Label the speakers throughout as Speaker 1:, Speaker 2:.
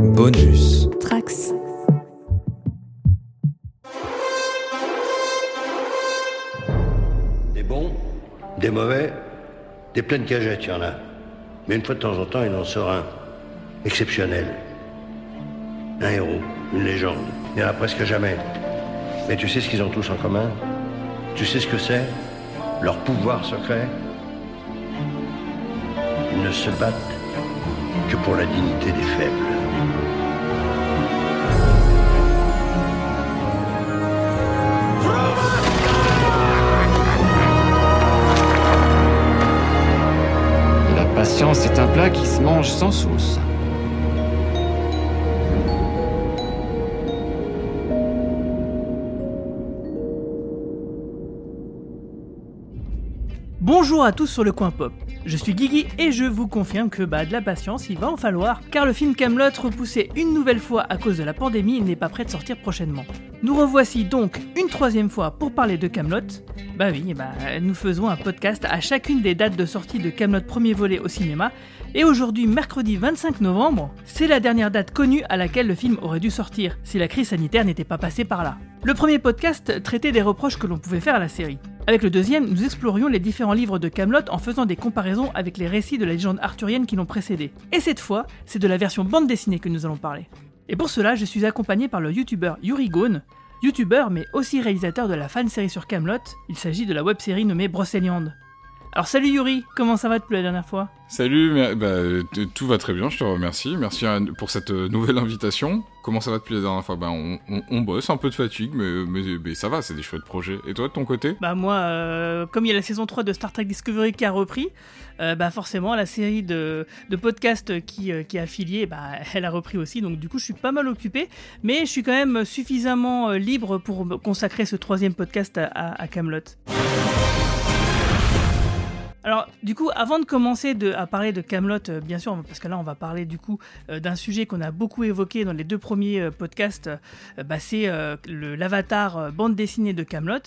Speaker 1: Bonus.
Speaker 2: Trax.
Speaker 3: Des bons, des mauvais, des pleines cagettes, il y en a. Mais une fois de temps en temps, il en sort un. Exceptionnel. Un héros, une légende. Il n'y en a presque jamais. Mais tu sais ce qu'ils ont tous en commun? Tu sais ce que c'est? Leur pouvoir secret? Ils ne se battent que pour la dignité des faibles.
Speaker 4: Un plat qui se mange sans sauce.
Speaker 5: Bonjour à tous sur le coin pop. Je suis Guigui et je vous confirme que bah de la patience il va en falloir car le film Camelot repoussé une nouvelle fois à cause de la pandémie n'est pas prêt de sortir prochainement. Nous revoici donc une troisième fois pour parler de Camelot. Bah oui, bah nous faisons un podcast à chacune des dates de sortie de Camelot premier volet au cinéma et aujourd'hui mercredi 25 novembre, c'est la dernière date connue à laquelle le film aurait dû sortir si la crise sanitaire n'était pas passée par là. Le premier podcast traitait des reproches que l'on pouvait faire à la série. Avec le deuxième, nous explorions les différents livres de Camelot en faisant des comparaisons avec les récits de la légende arthurienne qui l'ont précédé. Et cette fois, c'est de la version bande dessinée que nous allons parler. Et pour cela, je suis accompagné par le youtubeur Yuri Gone, youtubeur mais aussi réalisateur de la fan série sur Camelot. Il s'agit de la web série nommée Brocéliande. Alors salut Yuri, comment ça va depuis la dernière fois?
Speaker 6: Salut, mais, bah, tout va très bien, je te remercie. Merci à- pour cette euh, nouvelle invitation. Comment ça va depuis la dernière fois? Ben, on, on, on bosse, un peu de fatigue, mais, mais, mais ça va, c'est des chouettes projets. Et toi, de ton côté?
Speaker 5: Bah moi, euh, comme il y a la saison 3 de Star Trek Discovery qui a repris, euh, bah forcément la série de, de podcasts qui, euh, qui est affiliée, bah elle a repris aussi, donc du coup je suis pas mal occupé, mais je suis quand même suffisamment libre pour consacrer ce troisième podcast à, à, à Camelot. Alors, du coup, avant de commencer à parler de Camelot, bien sûr, parce que là, on va parler du coup euh, d'un sujet qu'on a beaucoup évoqué dans les deux premiers euh, podcasts. euh, bah, c'est euh, l'avatar euh, bande dessinée de Camelot.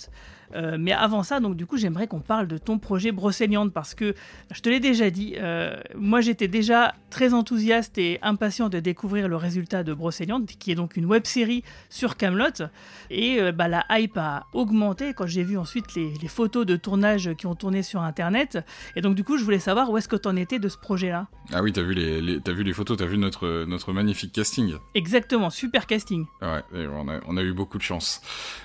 Speaker 5: Euh, mais avant ça, donc du coup, j'aimerais qu'on parle de ton projet Brocéliande parce que je te l'ai déjà dit, euh, moi j'étais déjà très enthousiaste et impatient de découvrir le résultat de Brocéliande, qui est donc une web série sur Camelot. Et euh, bah, la hype a augmenté quand j'ai vu ensuite les, les photos de tournage qui ont tourné sur internet. Et donc du coup, je voulais savoir où est-ce que t'en étais de ce projet-là.
Speaker 6: Ah oui, t'as vu les, les- t'as vu les photos, t'as vu notre, notre magnifique casting.
Speaker 5: Exactement, super casting.
Speaker 6: Ouais, on a, on a eu beaucoup de chance.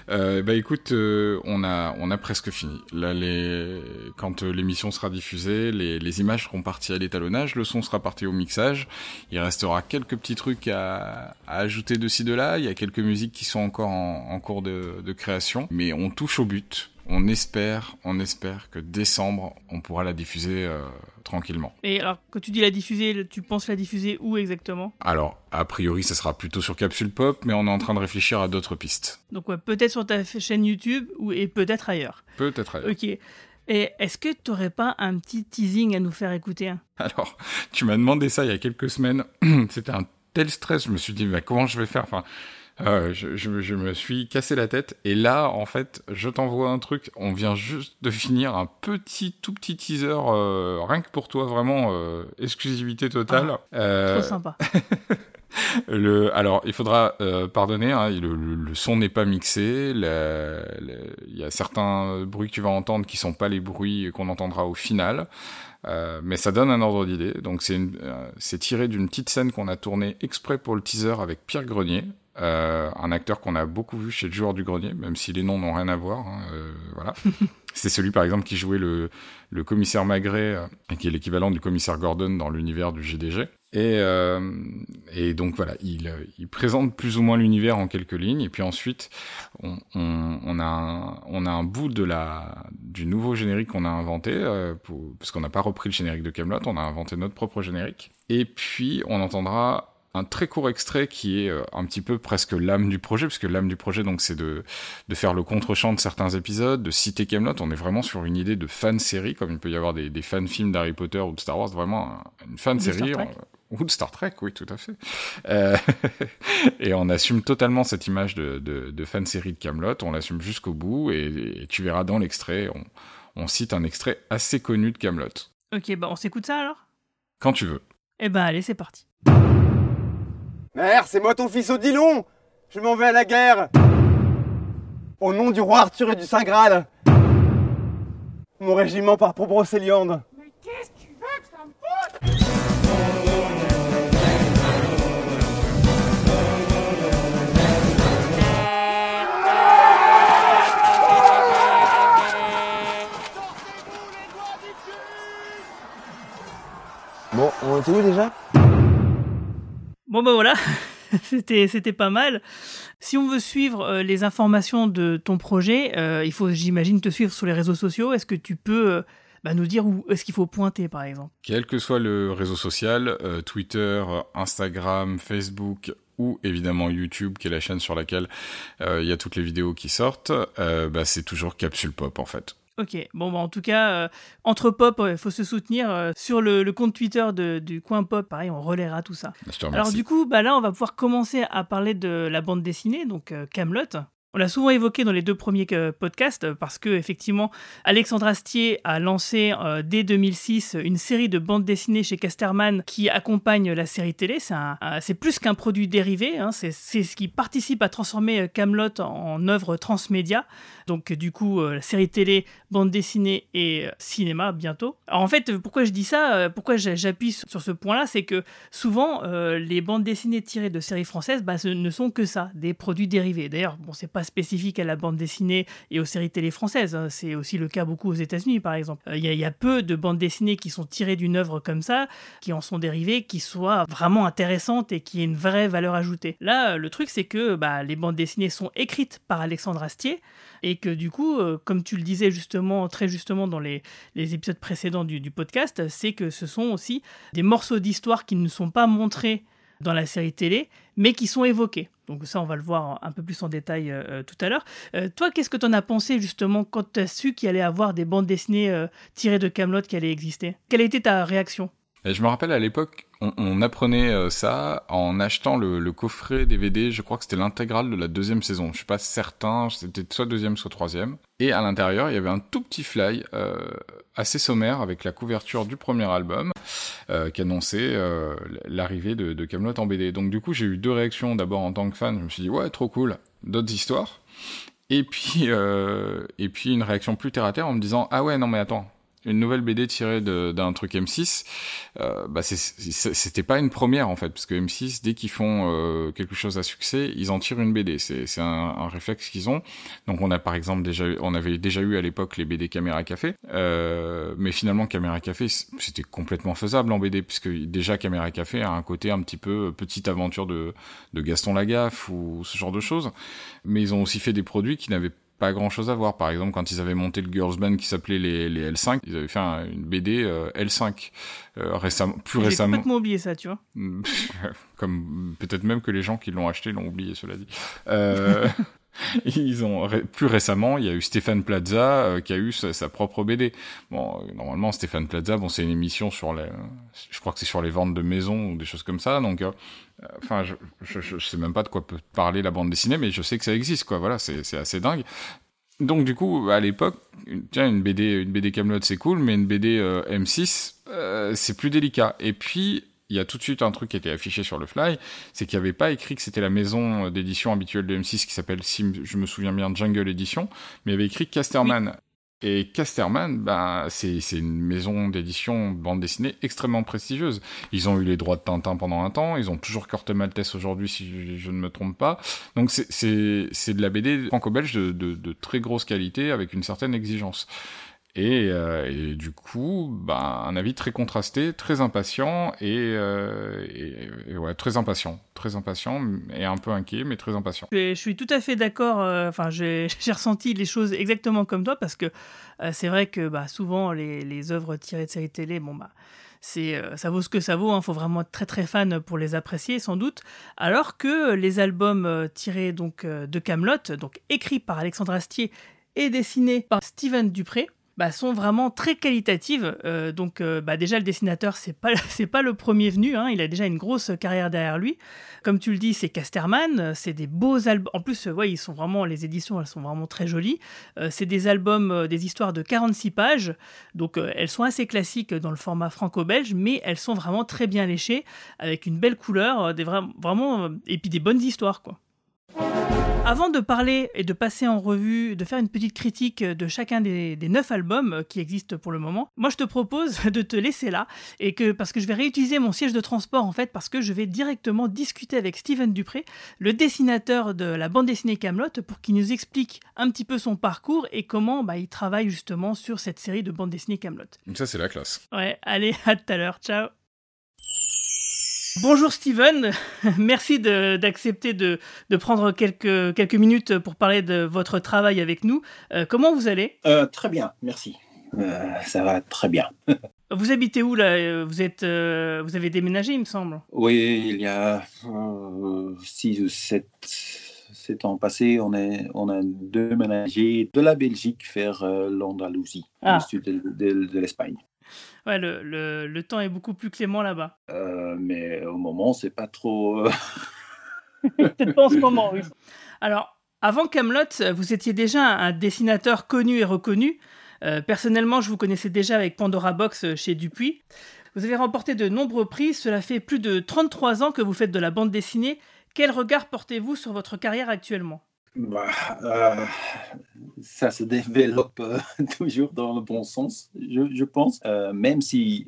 Speaker 6: Bah écoute, on a, on a presque fini. Là, quand euh, l'émission sera diffusée, les, images seront parties à l'étalonnage, le son sera parti au mixage. Il restera quelques petits trucs à, ajouter de ci de là. Il y a quelques musiques qui sont encore en, cours de, de création, mais on touche au but. On espère, on espère que décembre, on pourra la diffuser euh, tranquillement.
Speaker 5: Et alors, quand tu dis la diffuser, tu penses la diffuser où exactement?
Speaker 6: Alors, a priori, ça sera plutôt sur Capsule Pop, mais on est en train de réfléchir à d'autres pistes.
Speaker 5: Donc ouais, peut-être sur ta chaîne YouTube ou, et peut-être ailleurs.
Speaker 6: Peut-être ailleurs.
Speaker 5: Ok. Et est-ce que tu n'aurais pas un petit teasing à nous faire écouter hein?
Speaker 6: Alors, tu m'as demandé ça il y a quelques semaines. C'était un tel stress. Je me suis dit, mais comment je vais faire? Enfin, euh, je, je- je me suis cassé la tête. Et là, en fait, je t'envoie un truc. On vient juste de finir un petit, tout petit teaser, euh, rien que pour toi, vraiment euh, exclusivité totale. Euh,
Speaker 5: Trop sympa.
Speaker 6: le, alors, il faudra euh, pardonner, hein, le, le- le son n'est pas mixé. Il y a certains bruits que tu vas entendre qui sont pas les bruits qu'on entendra au final. Euh, mais ça donne un ordre d'idée. Donc euh, c'est tiré d'une petite scène qu'on a tournée exprès pour le teaser avec Pierre Grenier, euh, un acteur qu'on a beaucoup vu chez le joueur du grenier, même si les noms n'ont rien à voir. hein, euh, voilà. c'est celui par exemple qui jouait le, le commissaire Magret, euh, qui est l'équivalent du commissaire Gordon dans l'univers du GDG. Et, et donc voilà, il, il présente plus ou moins l'univers en quelques lignes, et puis ensuite on, on, on a un, on a un bout de la du nouveau générique qu'on a inventé, pour, parce qu'on n'a pas repris le générique de Camelot, on a inventé notre propre générique. Et puis on entendra un très court extrait qui est euh, un petit peu presque l'âme du projet, parce que l'âme du projet, donc, c'est de, de faire le contre-champ de certains épisodes, de citer Camelot. On est vraiment sur une idée de fan série, comme il peut y avoir des, des fan films d'Harry Potter ou de Star Wars, vraiment un- une fan
Speaker 5: Ou de. Star Trek.
Speaker 6: on- ou de Star Trek, oui, tout à fait. Euh, et on assume totalement cette image de, de, de fan série de Camelot. On l'assume jusqu'au bout, et, et tu verras dans l'extrait, on, on cite un extrait assez connu de Camelot.
Speaker 5: Ok, bah on s'écoute ça alors?
Speaker 6: Quand tu veux.
Speaker 5: Eh ben allez, c'est parti.
Speaker 1: Mère, c'est moi ton fils Odilon. Je m'en vais à la guerre. Au nom du roi Arthur et du Saint Graal. Mon régiment part pour Brocéliande.
Speaker 2: Mais qu'est-ce que tu veux que ça me foute?
Speaker 1: Bon, on était où déjà?
Speaker 5: Bon bah voilà, c'était c'était pas mal. Si on veut suivre euh, les informations de ton projet, euh, il faut, j'imagine, te suivre sur les réseaux sociaux. Est-ce que tu peux euh, bah, nous dire où est-ce qu'il faut pointer, par exemple?
Speaker 6: Quel que soit le réseau social, Twitter, Instagram, Facebook ou évidemment YouTube, qui est la chaîne sur laquelle il y a toutes les vidéos qui sortent, bah, c'est toujours Capsule Pop en fait.
Speaker 5: Ok, bon bah en tout cas, euh, entre pop, il faut se soutenir euh, sur le, le compte Twitter de- du coin pop, pareil, on relaiera tout ça.
Speaker 6: Te
Speaker 5: Alors du coup, bah là, on va pouvoir commencer à parler de la bande dessinée, donc euh, Camelot. On l'a souvent évoqué dans les deux premiers euh, podcasts euh, parce que effectivement, Alexandre Astier a lancé euh, dès 2006 une série de bandes dessinées chez Casterman qui accompagne la série télé. C'est plus qu'un produit dérivé, hein, c'est ce qui participe à transformer Camelot en œuvre transmédia. Donc du coup, série télé, bande dessinée et cinéma bientôt. Alors en fait, pourquoi je dis ça, pourquoi j'a- j'appuie sur ce point-là, c'est que souvent les bandes dessinées tirées de séries françaises bah, ne sont que ça, des produits dérivés. D'ailleurs, bon, c'est pas spécifique à la bande dessinée et aux séries télé françaises. hein. C'est aussi le cas beaucoup aux États-Unis, par exemple. Euh, Il y, a- peu de bandes dessinées qui sont tirées d'une œuvre comme ça, qui en sont dérivées, qui soient vraiment intéressantes et qui aient une vraie valeur ajoutée. Là, le truc, c'est que bah, les bandes dessinées sont écrites par Alexandre Astier et que du coup, euh, comme tu le disais justement, très justement dans les, épisodes précédents du podcast, c'est que ce sont aussi des morceaux d'histoire qui ne sont pas montrés dans la série télé, mais qui sont évoqués. Donc ça, on va le voir un peu plus en détail euh, euh, tout à l'heure. Euh, toi, qu'est-ce que tu en as pensé justement quand tu as su qu'il allait avoir des bandes dessinées tirées de Camelot qui allaient exister? Quelle a été ta réaction?
Speaker 6: Je me rappelle à l'époque, on, apprenait ça en achetant le, le coffret DVD. Je crois que c'était l'intégrale de la deuxième saison. Je suis pas certain, c'était soit deuxième, soit troisième. Et à l'intérieur, il y avait un tout petit fly euh, assez sommaire avec la couverture du premier album euh, qui annonçait euh, l'arrivée de, de Camelot en BD. Donc du coup, j'ai eu deux réactions. D'abord en tant que fan, je me suis dit ouais, trop cool, d'autres histoires. Et puis euh, et puis une réaction plus terre à terre en me disant ah ouais non mais attends une nouvelle BD tirée d'un truc M6, euh, bah c'était pas une première en fait, parce que M6 dès qu'ils font euh, quelque chose à succès, ils en tirent une BD. C'est un, réflexe qu'ils ont. Donc on a par exemple déjà, on avait déjà eu à l'époque les BD Caméra Café, euh, mais finalement Caméra Café c'était complètement faisable en BD, puisque déjà Caméra Café a un côté un petit peu petite aventure de de Gaston Lagaffe ou ce genre de choses. Mais ils ont aussi fait des produits qui n'avaient pas grand chose à voir. Par exemple, quand ils avaient monté le girls band qui s'appelait les, les L5, ils avaient fait un- une BD euh, L5 euh, récemment, plus
Speaker 5: J'ai
Speaker 6: récemment.
Speaker 5: complètement oublié ça, tu vois.
Speaker 6: Comme peut-être même que les gens qui l'ont acheté l'ont oublié, cela dit. Euh, ils ont plus récemment, il y a eu Stéphane Plaza euh, qui a eu sa, propre BD. Bon, euh, normalement Stéphane Plaza, bon, c'est une émission sur les, je crois que c'est sur les ventes de maisons ou des choses comme ça. Donc, euh, enfin, je, je, sais même pas de quoi peut parler la bande dessinée, mais je sais que ça existe, quoi. Voilà, c'est assez dingue. Donc du coup, à l'époque, tiens, une BD, une BD Camelot c'est cool, mais une BD euh, M6, euh, c'est plus délicat. Et puis, il y a tout de suite un truc qui était affiché sur le fly, c'est qu'il n'y avait pas écrit que c'était la maison euh, d'édition habituelle de M6 qui s'appelle, si je me souviens bien, Jungle Edition, mais il y avait écrit Casterman. Et Casterman, ben, c'est une maison d'édition bande dessinée extrêmement prestigieuse. Ils ont eu les droits de Tintin pendant un temps, ils ont toujours Corte Maltese aujourd'hui si je, je ne me trompe pas. Donc c'est- de la BD franco-belge de, de, de très grosse qualité avec une certaine exigence. Et, euh, et du coup, bah, un avis très contrasté, très impatient et, euh, et, ouais, très impatient, très impatient et un peu inquiet, mais très impatient.
Speaker 5: Je suis- tout à fait d'accord. euh, Enfin, j'ai ressenti les choses exactement comme toi parce que c'est vrai que bah, souvent les, œuvres tirées de séries télé, bon bah. C'est, ça vaut ce que ça vaut, il faut vraiment être très très fan pour les apprécier sans doute. Alors que les albums tirés donc de Camelot, donc écrits par Alexandre Astier et dessinés par Steven Dupré, bah, sont vraiment très qualitatives. Euh, donc euh, bah, déjà le dessinateur c'est pas c'est pas le premier venu, hein. il a déjà une grosse carrière derrière lui. Comme tu le dis, c'est Casterman, c'est des beaux albums. En plus, ils sont vraiment les éditions, elles sont vraiment très jolies. c'est des albums, des histoires de 46 pages, donc elles sont assez classiques dans le format franco-belge, mais elles sont vraiment très bien léchées avec une belle couleur, des vraiment et puis des bonnes histoires quoi. Avant de parler et de passer en revue, de faire une petite critique de chacun des, neuf albums qui existent pour le moment, moi je te propose de te laisser là et que parce que je vais réutiliser mon siège de transport en fait parce que je vais directement discuter avec Steven Dupré, le dessinateur de la bande dessinée Camelot, pour qu'il nous explique un petit peu son parcours et comment bah, il travaille justement sur cette série de bande dessinée Camelot.
Speaker 6: Ça c'est la classe.
Speaker 5: Ouais, allez à tout à l'heure, ciao. Bonjour Steven, merci d'accepter de, prendre quelques, quelques minutes pour parler de votre travail avec nous. Euh, comment vous allez?
Speaker 7: Euh, Très bien, merci. Euh, ça va très bien.
Speaker 5: vous habitez où là? Vous, êtes, vous avez déménagé, il me semble
Speaker 7: Oui, il y a six ou sept, ans passés, on, est, on a déménagé de la Belgique vers l'Andalousie, au ah. sud de l'Espagne.
Speaker 5: Ouais, le, le, le, temps est beaucoup plus clément là-bas.
Speaker 7: Euh, mais au moment, c'est pas trop. Euh,
Speaker 5: Peut-être pas en ce moment, oui. Alors, avant Camelot, vous étiez déjà un dessinateur connu et reconnu. Euh, personnellement, je vous connaissais déjà avec Pandora Box chez Dupuis. Vous avez remporté de nombreux prix. Cela fait plus de 33 ans que vous faites de la bande dessinée. Quel regard portez-vous sur votre carrière actuellement?
Speaker 7: Bah, euh, ça se développe euh, toujours dans le bon sens, je, pense. Euh, même si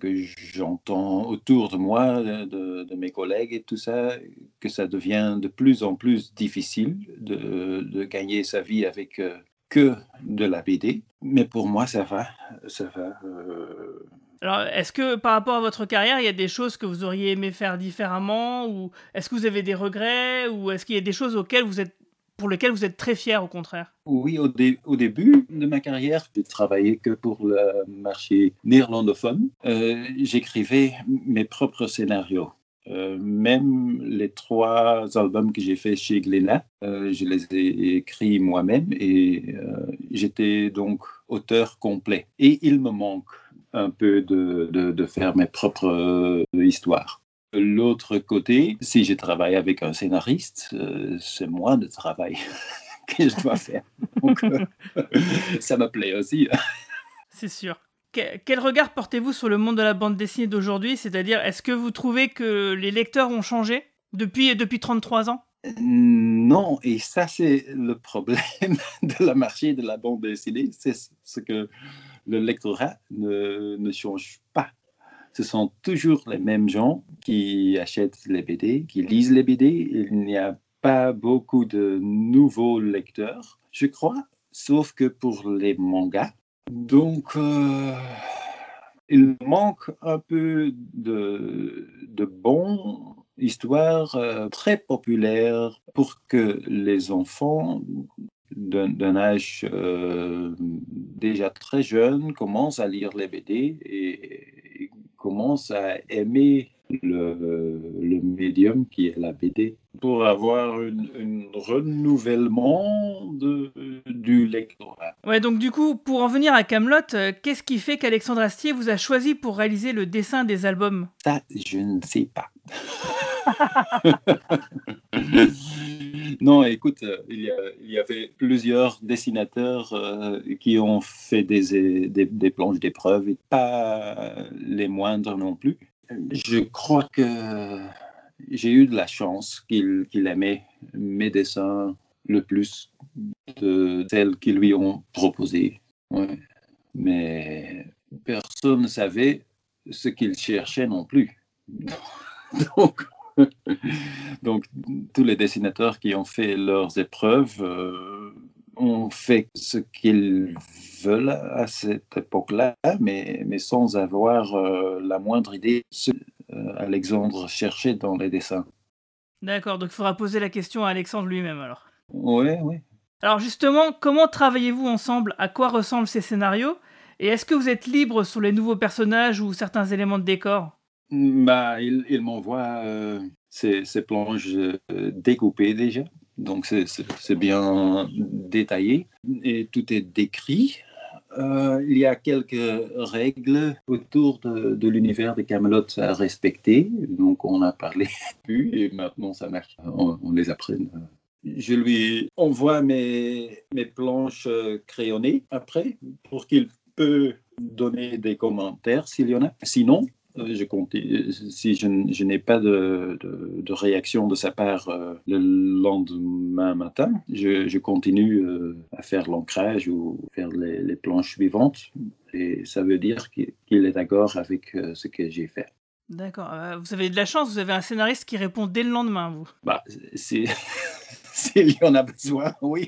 Speaker 7: j'entends autour de moi, de, mes collègues et tout ça, que ça devient de plus en plus difficile de, gagner sa vie avec que de la BD. Mais pour moi, ça va. Ça va.
Speaker 5: Alors, est-ce que par rapport à votre carrière, il y a des choses que vous auriez aimé faire différemment Ou est-ce que vous avez des regrets Ou est-ce qu'il y a des choses auxquelles vous êtes pour lequel vous êtes très fier au contraire
Speaker 7: Oui, au, début de ma carrière, je travaillais que pour le marché néerlandophone. Euh, j'écrivais mes propres scénarios. Euh, même les trois albums que j'ai fait chez Glénat, euh, je les ai écrits moi-même et j'étais donc auteur complet. Et il me manque un peu de faire mes propres histoires. L'autre côté, si je travaille avec un scénariste, euh, c'est moins de travail que je dois faire. Donc, euh, ça me plaît aussi.
Speaker 5: c'est sûr. quel regard portez-vous sur le monde de la bande dessinée d'aujourd'hui? C'est-à-dire, est-ce que vous trouvez que les lecteurs ont changé depuis, depuis 33 ans?
Speaker 7: Non, et ça, c'est le problème de la marché de la bande dessinée. C'est ce que le lectorat ne, ne change pas ce sont toujours les mêmes gens qui achètent les BD, qui lisent les BD. Il n'y a pas beaucoup de nouveaux lecteurs, je crois, sauf que pour les mangas. Donc, euh, il manque un peu de, de bons histoires euh, très populaires pour que les enfants d'un âge euh, déjà très jeune commencent à lire les BD et, commence à aimer le, le, médium qui est la BD pour avoir un renouvellement de, du lectorat.
Speaker 5: Ouais, donc du coup, pour en venir à Camelot, euh, qu'est-ce qui fait qu'Alexandre Astier vous a choisi pour réaliser le dessin des albums?
Speaker 7: Ça, je ne sais pas. non, écoute, euh, il y, avait plusieurs dessinateurs euh, qui ont fait des, des, planches d'épreuves, et pas les moindres non plus. Je crois que j'ai eu de la chance qu'il aimait mes dessins le plus de celles qui lui ont proposé. Mais personne ne savait ce qu'il cherchait non plus. Donc, Donc, tous les dessinateurs qui ont fait leurs épreuves euh, ont fait ce qu'ils veulent à cette époque-là, mais, mais sans avoir euh, la moindre idée de ce qu'Alexandre euh, cherchait dans les dessins.
Speaker 5: D'accord, donc il faudra poser la question à Alexandre lui-même alors.
Speaker 7: Oui, oui.
Speaker 5: Alors justement, comment travaillez-vous ensemble? À quoi ressemblent ces scénarios? Et est-ce que vous êtes libre sur les nouveaux personnages ou certains éléments de décor?
Speaker 7: Bah, il, m'envoie euh, ces, planches euh, découpées déjà, donc c'est bien détaillé et tout est décrit. euh, il y a quelques règles autour de, l'univers de Camelot à respecter. Donc, on a parlé plus et maintenant ça marche. On, les apprenne. Je lui envoie mes, mes planches euh, crayonnées après pour qu'il peut donner des commentaires s'il y en a. Sinon, je compte, si je, n'ai pas de, de- de réaction de sa part euh, le lendemain matin, je, je continue euh, à faire l'ancrage ou faire les, les planches suivantes. Et ça veut dire qu'il est d'accord avec euh, ce que j'ai fait.
Speaker 5: D'accord. Euh, vous avez de la chance, vous avez un scénariste qui répond dès le lendemain, vous.
Speaker 7: Bah, si- S'il y en a besoin, oui.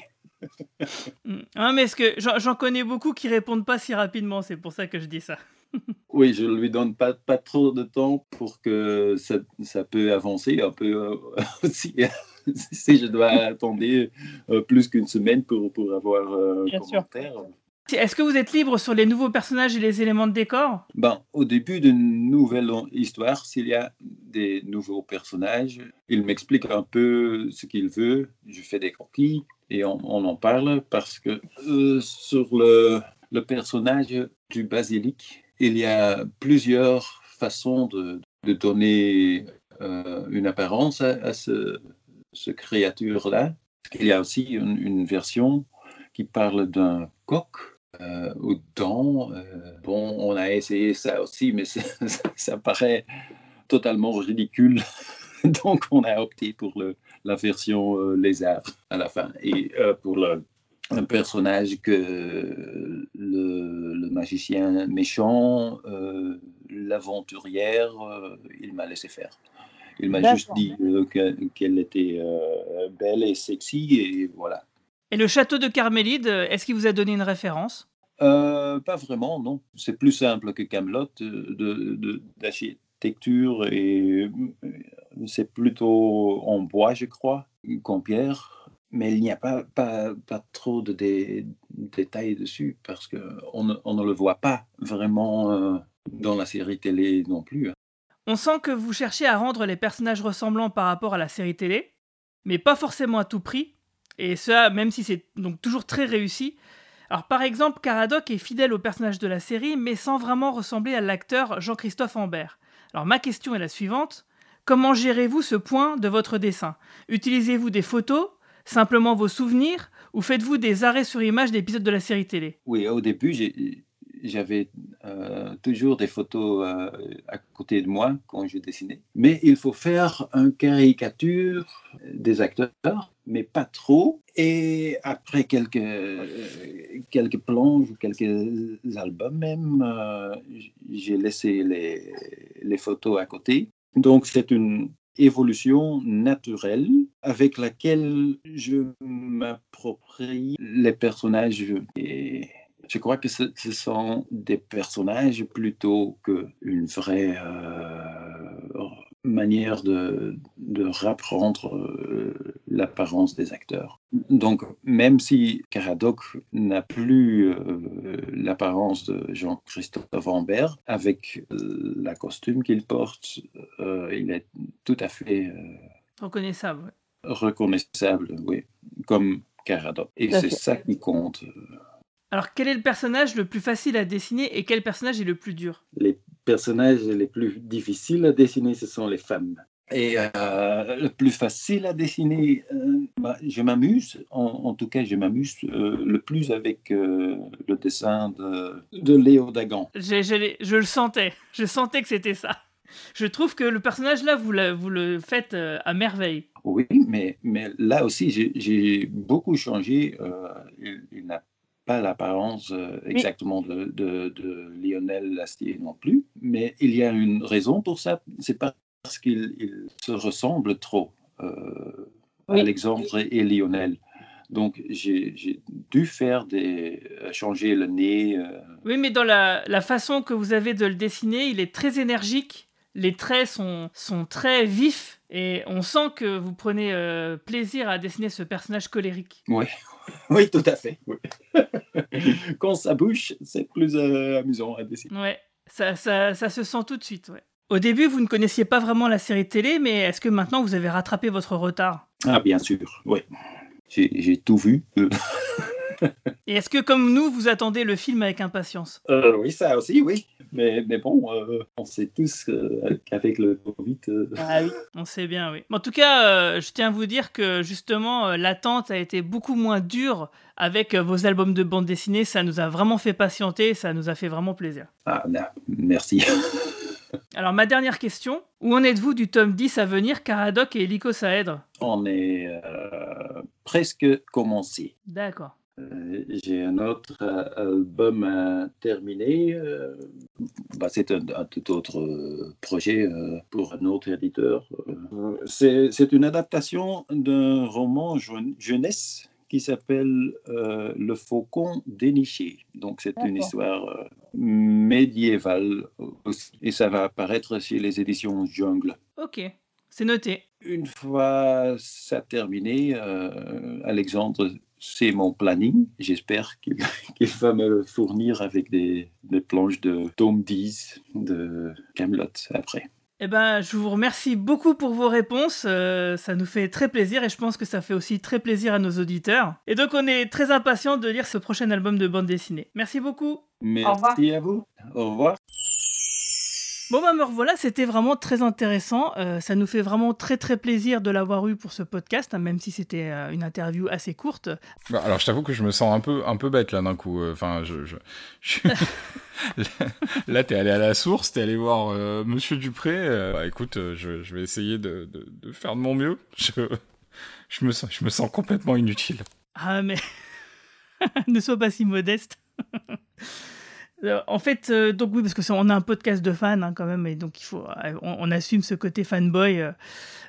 Speaker 5: Mm. Ah, mais est-ce que j'en j'en connais beaucoup qui répondent pas si rapidement, c'est pour ça que je dis ça.
Speaker 7: Oui, je ne lui donne pas, pas trop de temps pour que ça, ça peut avancer un peu euh, aussi. si je dois attendre euh, plus qu'une semaine pour, pour avoir euh,
Speaker 5: Bien
Speaker 7: un
Speaker 5: sûr.
Speaker 7: commentaire.
Speaker 5: Est-ce que vous êtes libre sur les nouveaux personnages et les éléments de décor?
Speaker 7: Ben, au début d'une nouvelle histoire, s'il y a des nouveaux personnages, il m'explique un peu ce qu'il veut. Je fais des croquis et on, on en parle parce que euh, sur le, le personnage du basilic, il y a plusieurs façons de, donner euh, une apparence à, à ce, créature-là. Il y a aussi une, version qui parle d'un coq euh, aux dents. euh, bon, on a essayé ça aussi, mais ça, paraît totalement ridicule. Donc, on a opté pour la version euh, lézard à la fin. Et pour le, un personnage que le, le magicien méchant, euh, l'aventurière, euh, il m'a laissé faire. Il m'a juste dit euh, que- qu'elle était belle et sexy, et voilà.
Speaker 5: Et le château de Carmélide, est-ce qu'il vous a donné une référence?
Speaker 7: Pas vraiment, non. C'est plus simple que Camelot euh, de, de- d'architecture et c'est plutôt en bois, je crois, qu'en pierre. Mais il n'y a pas, pas, pas trop de dé- détails dessus parce qu'on ne, on ne le voit pas vraiment euh, dans la série télé non plus. hein.
Speaker 5: On sent que vous cherchez à rendre les personnages ressemblants par rapport à la série télé, mais pas forcément à tout prix, et ça même si c'est donc toujours très réussi. Alors par exemple, Caradoc est fidèle au personnage de la série, mais sans vraiment ressembler à l'acteur Jean-Christophe Ambert. Alors ma question est la suivante. Comment gérez-vous ce point de votre dessin? Utilisez-vous des photos, simplement vos souvenirs, ou faites-vous des arrêts sur image d'épisodes de la série télé?
Speaker 7: Oui, au début, j'avais euh, toujours des photos euh, à côté de moi quand je dessinais. Mais il faut faire une caricature des acteurs, mais pas trop. Et après quelques, euh, quelques planches ou quelques albums même, euh, j'ai laissé les photos à côté. Donc c'est une évolution naturelle avec laquelle je m'approprie les personnages et je crois que ce, sont des personnages plutôt qu'une vraie euh, manière de, de reprendre euh, l'apparence des acteurs. Donc, même si Caradoc n'a plus euh, l'apparence de Jean-Christophe Ambert, avec la costume qu'il porte, il est tout à fait euh,
Speaker 5: Reconnaissable.
Speaker 7: reconnaissable, oui, comme Caradoc. Et c'est ça qui compte.
Speaker 5: Alors quel est le personnage le plus facile à dessiner et quel personnage est le plus dur?
Speaker 7: Les personnages les plus difficiles à dessiner, ce sont les femmes. Et euh, le plus facile à dessiner, euh, bah, je m'amuse, en, en tout cas, je m'amuse euh, le plus avec euh, le dessin de, de Léo Dagan.
Speaker 5: Je le sentais, je sentais que c'était ça. Je trouve que le personnage là, vous, la- vous le faites euh, à merveille.
Speaker 7: Oui, mais, mais là aussi, j'ai- beaucoup changé. euh, il il n'a pas l'apparence euh, exactement de, de- de Lionel Lastier non plus, mais il y a une raison pour ça. C'est parce qu'il il se ressemble trop, euh, Alexandre et Lionel. Donc, j'ai dû faire des, changer le nez. euh,
Speaker 5: Oui, mais dans la, la façon que vous avez de le dessiner, il est très énergique. Les traits sont, sont très vifs et on sent que vous prenez euh, plaisir à dessiner ce personnage colérique.
Speaker 7: Oui, oui, tout à fait. oui. Quand ça bouge, c'est plus euh, amusant à dessiner.
Speaker 5: Ouais, ça, ça, ça se sent tout de suite. Ouais. Au début, vous ne connaissiez pas vraiment la série télé, mais est-ce que maintenant vous avez rattrapé votre retard?
Speaker 7: Ah, bien sûr, oui. J'ai j'ai tout vu.
Speaker 5: Et est-ce que, comme nous, vous attendez le film avec impatience?
Speaker 7: Euh, oui, ça aussi, oui. Mais, mais bon, euh, on sait tous euh, qu'avec le Covid, euh,
Speaker 5: Ah oui. On sait bien, oui. En tout cas, euh, je tiens à vous dire que justement, euh, l'attente a été beaucoup moins dure avec euh, vos albums de bande dessinée. Ça nous a vraiment fait patienter, ça nous a fait vraiment plaisir.
Speaker 7: ah, non, merci.
Speaker 5: Alors, ma dernière question. Où en êtes-vous du tome 10 à venir, Caradoc et Lycosaèdre
Speaker 7: on est euh, presque commencé.
Speaker 5: D'accord.
Speaker 7: Euh, J'ai un autre euh, album à terminer. euh, bah, c'est un, un tout autre projet pour un autre éditeur. C'est c'est une adaptation d'un roman jeune- jeunesse qui s'appelle euh, Le Faucon déniché. Donc c'est une histoire euh, médiévale aussi. Et ça va apparaître chez les éditions Jungle.
Speaker 5: Ok. C'est noté.
Speaker 7: Une fois ça terminé, euh, Alexandre, c'est mon planning. J'espère qu'il va me le fournir avec des, des planches de tome 10 de Camelot après.
Speaker 5: Eh ben, je vous remercie beaucoup pour vos réponses. euh, ça nous fait très plaisir et je pense que ça fait aussi très plaisir à nos auditeurs. Et donc, on est très impatients de lire ce prochain album de bande dessinée. Merci beaucoup.
Speaker 7: Merci à vous. Au revoir.
Speaker 5: Bon, bah, me revoilà, c'était vraiment très intéressant. Euh, ça nous fait vraiment très très plaisir de l'avoir eu pour ce podcast, hein, même si c'était euh, une interview assez courte.
Speaker 6: Bah, alors, je t'avoue que je me sens un peu, un peu bête là d'un coup. euh, Enfin, je, je, je- là, t'es allé à la source, t'es allé voir Monsieur Dupré. bah, écoute, je, je vais essayer de, de, de faire de mon mieux. Je, je me sens, je me sens complètement inutile.
Speaker 5: Ah, mais ne sois pas si modeste. Euh, En fait, euh, donc oui, parce que on a un podcast de fans hein, quand même, et donc il faut, euh, on, on assume ce côté fanboy. euh,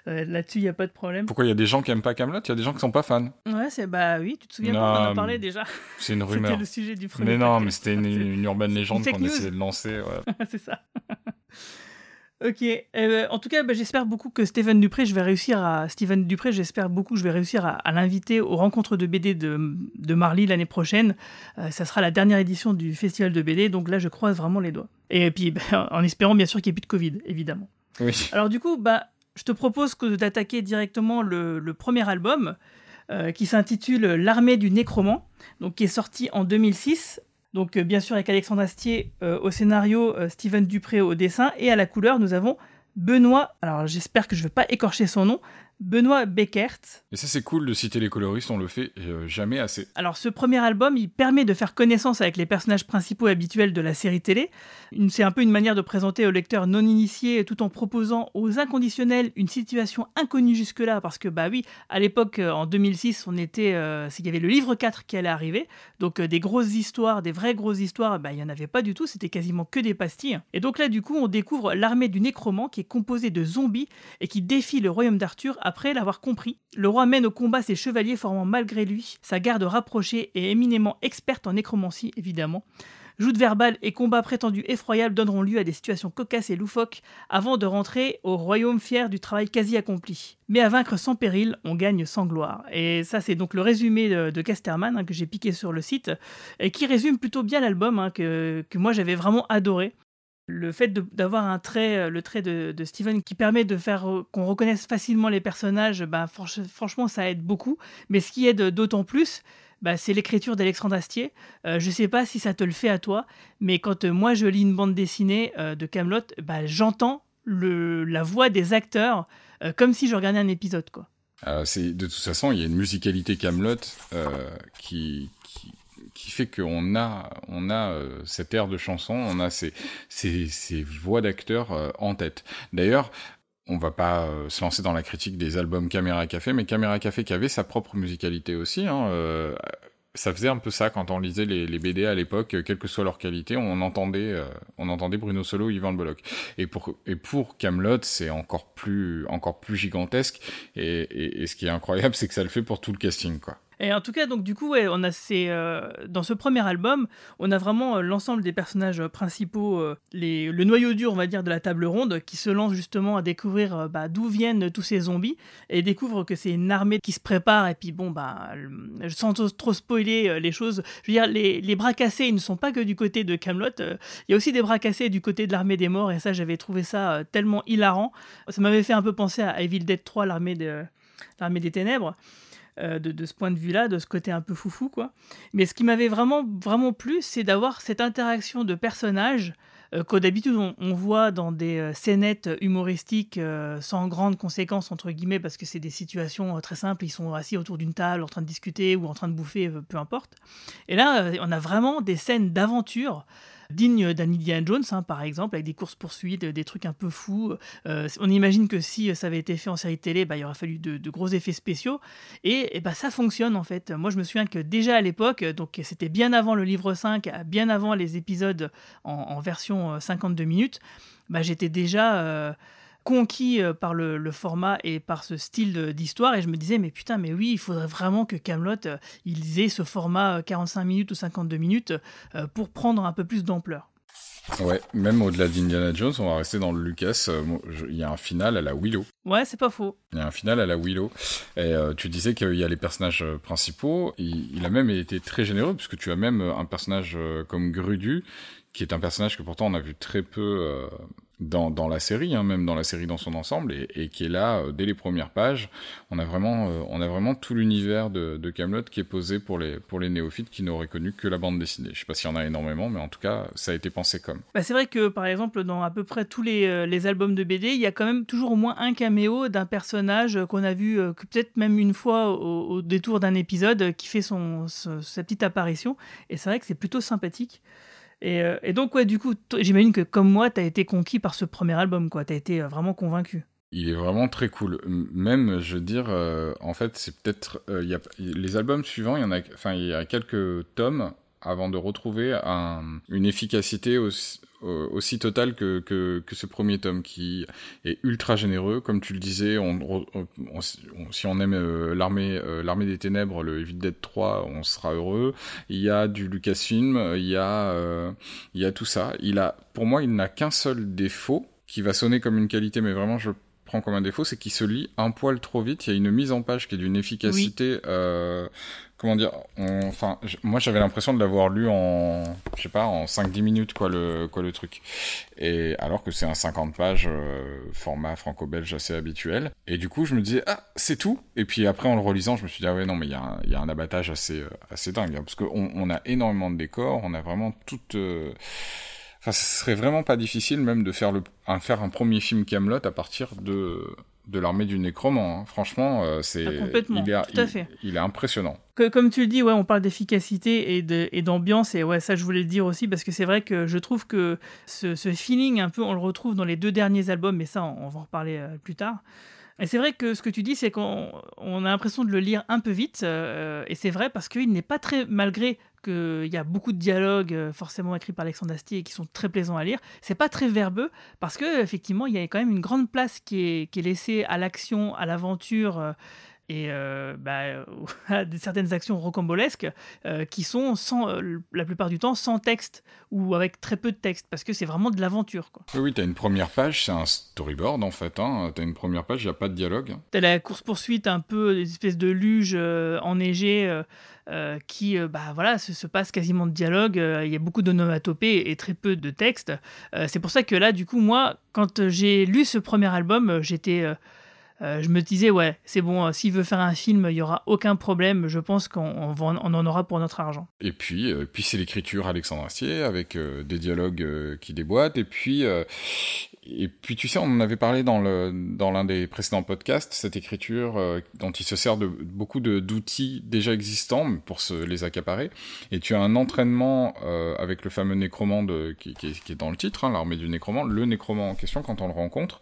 Speaker 5: euh, Là-dessus, il n'y a pas de problème.
Speaker 6: Pourquoi il y a des gens qui aiment pas Camelot? Il y a des gens qui sont pas fans.
Speaker 5: Ouais, c'est bah oui, tu te souviens
Speaker 6: Non,
Speaker 5: pas, on en a parlé déjà?
Speaker 6: C'est une
Speaker 5: C'était
Speaker 6: rumeur.
Speaker 5: le sujet du premier.
Speaker 6: Mais non, mais c'était une, une urbaine légende qu'on essayait de lancer. ouais.
Speaker 5: c'est ça. Ok. Euh, en tout cas, bah, j'espère beaucoup que Steven Dupré, je vais réussir à Steven Dupré, j'espère beaucoup que je vais réussir à, à l'inviter aux rencontres de BD de, de Marly l'année prochaine. Euh, ça sera la dernière édition du festival de BD, donc là, je croise vraiment les doigts. Et puis, bah, en espérant bien sûr qu'il n'y ait plus de Covid, évidemment.
Speaker 6: Oui.
Speaker 5: Alors du coup, bah, je te propose que d'attaquer directement le, le premier album euh, qui s'intitule L'armée du nécromant, donc qui est sorti en 2006. Donc euh, bien sûr avec Alexandre Astier euh, au scénario, euh, Steven Dupré au dessin et à la couleur, nous avons Benoît. Alors j'espère que je ne vais pas écorcher son nom. Benoît Beckert.
Speaker 6: Et ça, c'est cool de citer les coloristes, on le fait euh, jamais assez.
Speaker 5: Alors ce premier album, il permet de faire connaissance avec les personnages principaux habituels de la série télé. C'est un peu une manière de présenter au lecteur non initié tout en proposant aux inconditionnels une situation inconnue jusque-là parce que bah oui, à l'époque euh, en 2006, on était euh, qu'il y avait le livre 4 qui allait arriver. Donc euh, des grosses histoires, des vraies grosses histoires, bah il y en avait pas du tout, c'était quasiment que des pastilles. Et donc là du coup, on découvre l'armée du nécromant qui est composée de zombies et qui défie le royaume d'Arthur après l'avoir compris. Le roi mène au combat ses chevaliers formant malgré lui sa garde rapprochée et éminemment experte en nécromancie évidemment. Joutes verbales et combats prétendus effroyables donneront lieu à des situations cocasses et loufoques avant de rentrer au royaume fier du travail quasi accompli. Mais à vaincre sans péril, on gagne sans gloire. Et ça, c'est donc le résumé de, Casterman hein, que j'ai piqué sur le site et qui résume plutôt bien l'album hein, que, que moi j'avais vraiment adoré. Le fait d'avoir un trait, euh, le trait de, Steven qui permet de faire qu'on reconnaisse facilement les personnages, bah, franch- franchement, ça aide beaucoup. Mais ce qui aide d'autant plus, bah, c'est l'écriture d'Alexandre Astier. Euh, je sais pas si ça te le fait à toi, mais quand euh, moi je lis une bande dessinée de Camelot, bah, j'entends la voix des acteurs comme si je regardais un épisode, quoi.
Speaker 6: De toute façon, il y a une musicalité Camelot qui qui fait qu'on a on a euh, cette air de chanson, on a ces ces, ces voix d'acteurs euh, en tête. D'ailleurs, on va pas euh, se lancer dans la critique des albums Caméra Café, mais Caméra Café qui avait sa propre musicalité aussi. Hein, euh, ça faisait un peu ça quand on lisait les, les BD à l'époque, euh, quelle que soit leur qualité, on entendait, euh, on entendait Bruno Solo, Yvan Le Bolloc. Et pour et pour Camelot, c'est encore plus encore plus gigantesque. Et, et, et ce qui est incroyable, c'est que ça le fait pour tout le casting, quoi.
Speaker 5: Et en tout cas, donc du coup, ouais, on a ces, euh, dans ce premier album, on a vraiment euh, l'ensemble des personnages euh, principaux, le noyau dur, on va dire, de la table ronde, qui se lance justement à découvrir bah, d'où viennent tous ces zombies et découvre que c'est une armée qui se prépare. Et puis bon, bah, sans trop- spoiler les choses, je veux dire, les, les bras cassés, ils ne sont pas que du côté de Camelot. Il y a aussi des bras cassés du côté de l'armée des morts. Et ça, j'avais trouvé ça tellement hilarant. Ça m'avait fait un peu penser à Evil Dead 3, l'armée de l'armée des ténèbres. De, de, ce point de vue-là, de ce côté un peu foufou, quoi. Mais ce qui m'avait vraiment, vraiment plu, c'est d'avoir cette interaction de personnages euh, qu'au d'habitude on, voit dans des euh, scénettes humoristiques euh, sans grandes conséquences entre guillemets parce que c'est des situations très simples, ils sont assis autour d'une table en train de discuter ou en train de bouffer, peu importe. Et là, on a vraiment des scènes d'aventure digne d'Andy Jones, hein, par exemple, avec des courses-poursuites, des trucs un peu fous. Euh, on imagine que si ça avait été fait en série télé, bah, il aurait fallu de, gros effets spéciaux. Et, bah, ça fonctionne, en fait. Moi, je me souviens que déjà à l'époque, donc c'était bien avant le livre 5, bien avant les épisodes en, version 52 euh, minutes, bah, j'étais déjà... Euh, conquis euh, par le, format et par ce style d'histoire et je me disais mais putain mais oui il faudrait vraiment que Camelot euh, ils aient ce format 45 euh, minutes ou 52 minutes pour prendre un peu plus d'ampleur.
Speaker 6: Ouais, même au-delà d'Indiana Jones, on va rester dans le Lucas. Il y a un final à la Willow.
Speaker 5: Ouais, c'est pas faux.
Speaker 6: Il y a un final à la Willow. Et tu disais qu'il y a les personnages principaux. Il, il, a même été très généreux, puisque tu as même un personnage comme Grudu, qui est un personnage que pourtant on a vu très peu dans, la série, hein, même dans la série dans son ensemble, et, qui est là euh, dès les premières pages. On a vraiment, euh, on a vraiment tout l'univers de, de Camelot qui est posé pour les pour les néophytes qui n'auraient connu que la bande dessinée. Je sais pas s'il y en a énormément, mais en tout cas, ça a été pensé comme.
Speaker 5: Bah, c'est vrai que par exemple dans à peu près tous les, euh, albums de BD, il y a quand même toujours au moins un caméo d'un personnage qu'on a vu peut-être même une fois au, détour d'un épisode qui fait son, sa petite apparition, et c'est vrai que c'est plutôt sympathique. Euh, et, donc, ouais, du coup, j'imagine que comme moi, tu as été conquis par ce premier album, quoi. Tu as été euh, vraiment convaincu.
Speaker 6: Il est vraiment très cool. Même, je veux dire, euh, en fait, c'est peut-être. les albums suivants, il y en a, il y a quelques tomes avant de retrouver une efficacité aussi, aussi totale que, que, que, ce premier tome qui est ultra généreux. Comme tu le disais, on, si on aime euh, l'armée euh, l'armée des ténèbres, le Evil Dead 3, on sera heureux. Il y a du Lucasfilm, il y a, euh, il y a tout ça. Il a, pour moi, il n'a qu'un seul défaut qui va sonner comme une qualité, mais vraiment je prends comme un défaut, c'est qu'il se lit un poil trop vite. Il y a une mise en page qui est d'une efficacité euh, comment dire, enfin, moi j'avais l'impression de l'avoir lu en, je sais pas, en 5-10 minutes quoi le quoi le truc. Et alors que c'est un 50 pages euh, format franco-belge assez habituel. Et du coup je me disais ah c'est tout. Et puis après en le relisant je me suis dit ah ouais non mais il y a un, abattage assez euh, assez dingue parce qu'on on a énormément de décors, on a vraiment toute euh, Enfin, ce serait vraiment pas difficile même de faire le, un, faire un premier film Camelot à partir de de l'armée du nécromant. Hein. Franchement, euh, c'est
Speaker 5: ah, complètement,
Speaker 6: il est,
Speaker 5: tout à fait.
Speaker 6: Il, est impressionnant.
Speaker 5: Que, comme tu le dis, ouais, on parle d'efficacité et d'ambiance et ouais, ça je voulais le dire aussi parce que c'est vrai que je trouve que ce, ce, feeling un peu, on le retrouve dans les deux derniers albums, mais ça on, va en reparler euh, plus tard. Et c'est vrai que ce que tu dis, c'est qu'on a l'impression de le lire un peu vite, euh, et c'est vrai parce qu'il n'est pas très, malgré qu'il y a beaucoup de dialogues euh, forcément écrits par Alexandre Astier et qui sont très plaisants à lire. C'est pas très verbeux parce que effectivement il y a quand même une grande place qui est, qui est laissée à l'action, à l'aventure. Euh, et euh, bah, à certaines actions rocambolesques qui sont sans, la plupart du temps sans texte ou avec très peu de texte parce que c'est vraiment de l'aventure.
Speaker 6: Oui, oui tu as une première page, c'est un storyboard en fait. Hein. Tu as une première page, il n'y a pas de dialogue.
Speaker 5: Tu as la course-poursuite un peu, des espèces de luge enneigées euh, qui euh, bah, voilà, se, passe quasiment de dialogue. Euh, il y a beaucoup d'onomatopées et très peu de texte. c'est pour ça que là, du coup, moi, quand j'ai lu ce premier album, j'étais je me disais, ouais, c'est bon, s'il veut faire un film, il y aura aucun problème. Je pense qu'on on en aura pour notre argent.
Speaker 6: Et puis, puis c'est l'écriture Alexandre Astier avec des dialogues qui déboîtent. Et puis, et puis tu sais, on en avait parlé dans le dans l'un des précédents podcasts, cette écriture euh, dont il se sert de beaucoup de d'outils déjà existants pour se les accaparer. Et tu as un entraînement euh, avec le fameux nécromant qui, qui, est, dans le titre, hein, l'armée du nécromant. Le nécromant en question, quand on le rencontre,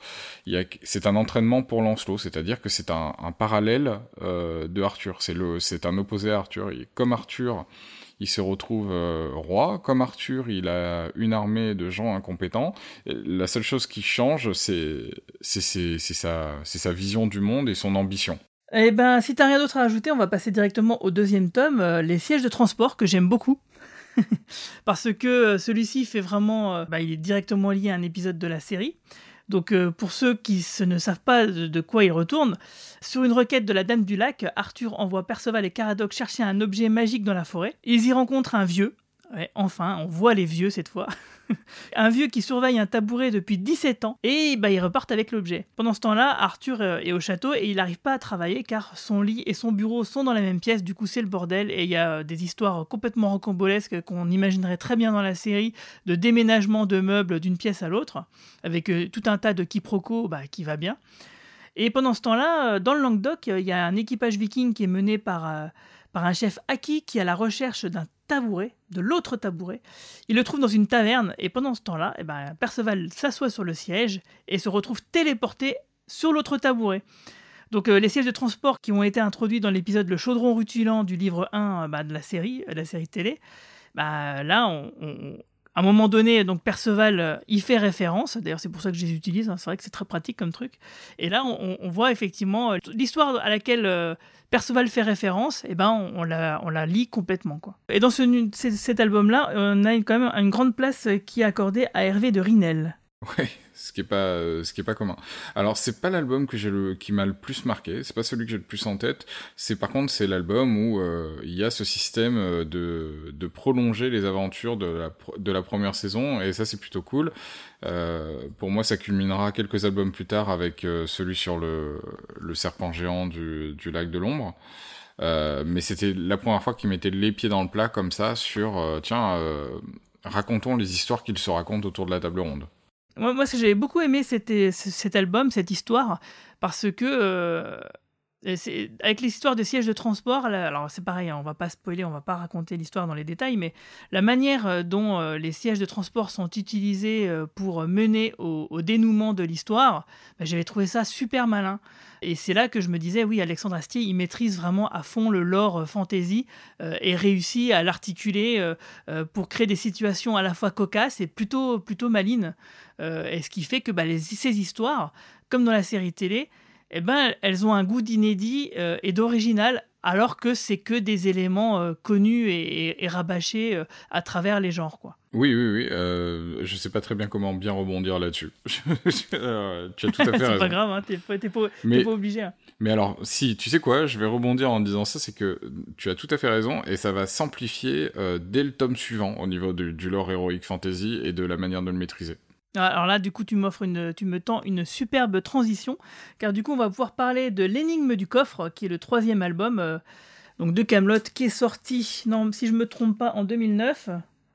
Speaker 6: c'est un entraînement pour Lancelot, c'est-à-dire que c'est un, un, parallèle euh, de Arthur. C'est le c'est un opposé à Arthur. Et comme Arthur il se retrouve euh, roi. Comme Arthur, il a une armée de gens incompétents. la seule chose qui change, c'est sa, sa vision du monde et son ambition.
Speaker 5: Eh ben, si t'as rien d'autre à ajouter, on va passer directement au deuxième tome, euh, les sièges de transport, que j'aime beaucoup. Parce que euh, celui-ci fait vraiment... bah, il est directement lié à un épisode de la série. Donc euh, pour ceux qui ne savent pas de, quoi il retourne, sur une requête de la Dame du Lac, Arthur envoie Perceval et Caradoc chercher un objet magique dans la forêt. Ils y rencontrent un vieux, Ouais, enfin, on voit les vieux cette fois. un vieux qui surveille un tabouret depuis 17 ans et bah, ils repartent avec l'objet. Pendant ce temps-là, Arthur euh, est au château et il n'arrive pas à travailler car son lit et son bureau sont dans la même pièce, du coup c'est le bordel et il y a des histoires complètement rocambolesques qu'on imaginerait très bien dans la série de déménagement de meubles d'une pièce à l'autre avec euh, tout un tas de quiproquos bah, qui va bien. Et pendant ce temps-là, euh, dans le Languedoc, il y a un équipage viking qui est mené par par un chef acquis qui est à la recherche d'un de l'autre tabouret. Il le trouve dans une taverne et pendant ce temps-là, eh ben, Perceval s'assoit sur le siège et se retrouve téléporté sur l'autre tabouret. Donc euh, les sièges de transport qui ont été introduits dans l'épisode Le chaudron rutilant du livre 1 euh, bah, de la série, euh, la série télé, bah, là on, à un moment donné, donc Perceval y fait référence. D'ailleurs, c'est pour ça que je les utilise. Hein. C'est vrai que c'est très pratique comme truc. Et là, on, voit effectivement l'histoire à laquelle Perceval fait référence, et eh ben on, la, on la lit complètement. Quoi. Et dans ce, cet album-là, on a quand même une grande place qui est accordée à Hervé de Rinel.
Speaker 6: Oui, ce qui est pas, euh, ce qui est pas commun. Alors c'est pas l'album que j'ai le, qui m'a le plus marqué. C'est pas celui que j'ai le plus en tête. C'est par contre c'est l'album où euh, il y a ce système euh, de, de prolonger les aventures de la, de la première saison et ça c'est plutôt cool. Pour moi ça culminera quelques albums plus tard avec celui sur le, le serpent géant du, du lac de l'ombre. Mais c'était la première fois qu'il mettait les pieds dans le plat comme ça sur tiens racontons les histoires qu'il se raconte autour de la table ronde.
Speaker 5: Moi, moi j'avais beaucoup aimé cet album, cette histoire, parce que euh, avec l'histoire des sièges de transport, alors c'est pareil, hein, on va pas spoiler, on va pas raconter l'histoire dans les détails, mais la manière euh, dont euh, les sièges de transport sont utilisés pour mener au, dénouement de l'histoire, bah, j'avais trouvé ça super malin. Et c'est là que je me disais, oui, Alexandre Astier, il maîtrise vraiment à fond le lore euh, fantasy euh, et réussit à l'articuler euh, pour créer des situations à la fois cocasses et plutôt, plutôt malines. et ce qui fait que bah, ces histoires, comme dans la série télé, eh ben, elles ont un goût d'inédit et d'original alors que c'est que des éléments connus et, rabâchés à travers les genres. quoi.
Speaker 6: Oui, oui, oui. Euh, je sais pas très bien comment bien rebondir là-dessus. Euh, tu as tout à fait raison.
Speaker 5: c'est pas grave, hein, t'es pas, pas, obligé. Hein.
Speaker 6: Mais alors, si, tu sais quoi, je vais rebondir en disant ça, c'est que tu as tout à fait raison et ça va s'amplifier euh, dès le tome suivant au niveau du, du lore héroïque fantasy et de la manière de le maîtriser.
Speaker 5: Ah, alors là, du coup, tu m'offres une, tu me tends une superbe transition, car du coup, on va pouvoir parler de l'énigme du coffre, qui est le troisième album euh, donc de Camelot, qui est sorti, non, si je me trompe pas, en 2009.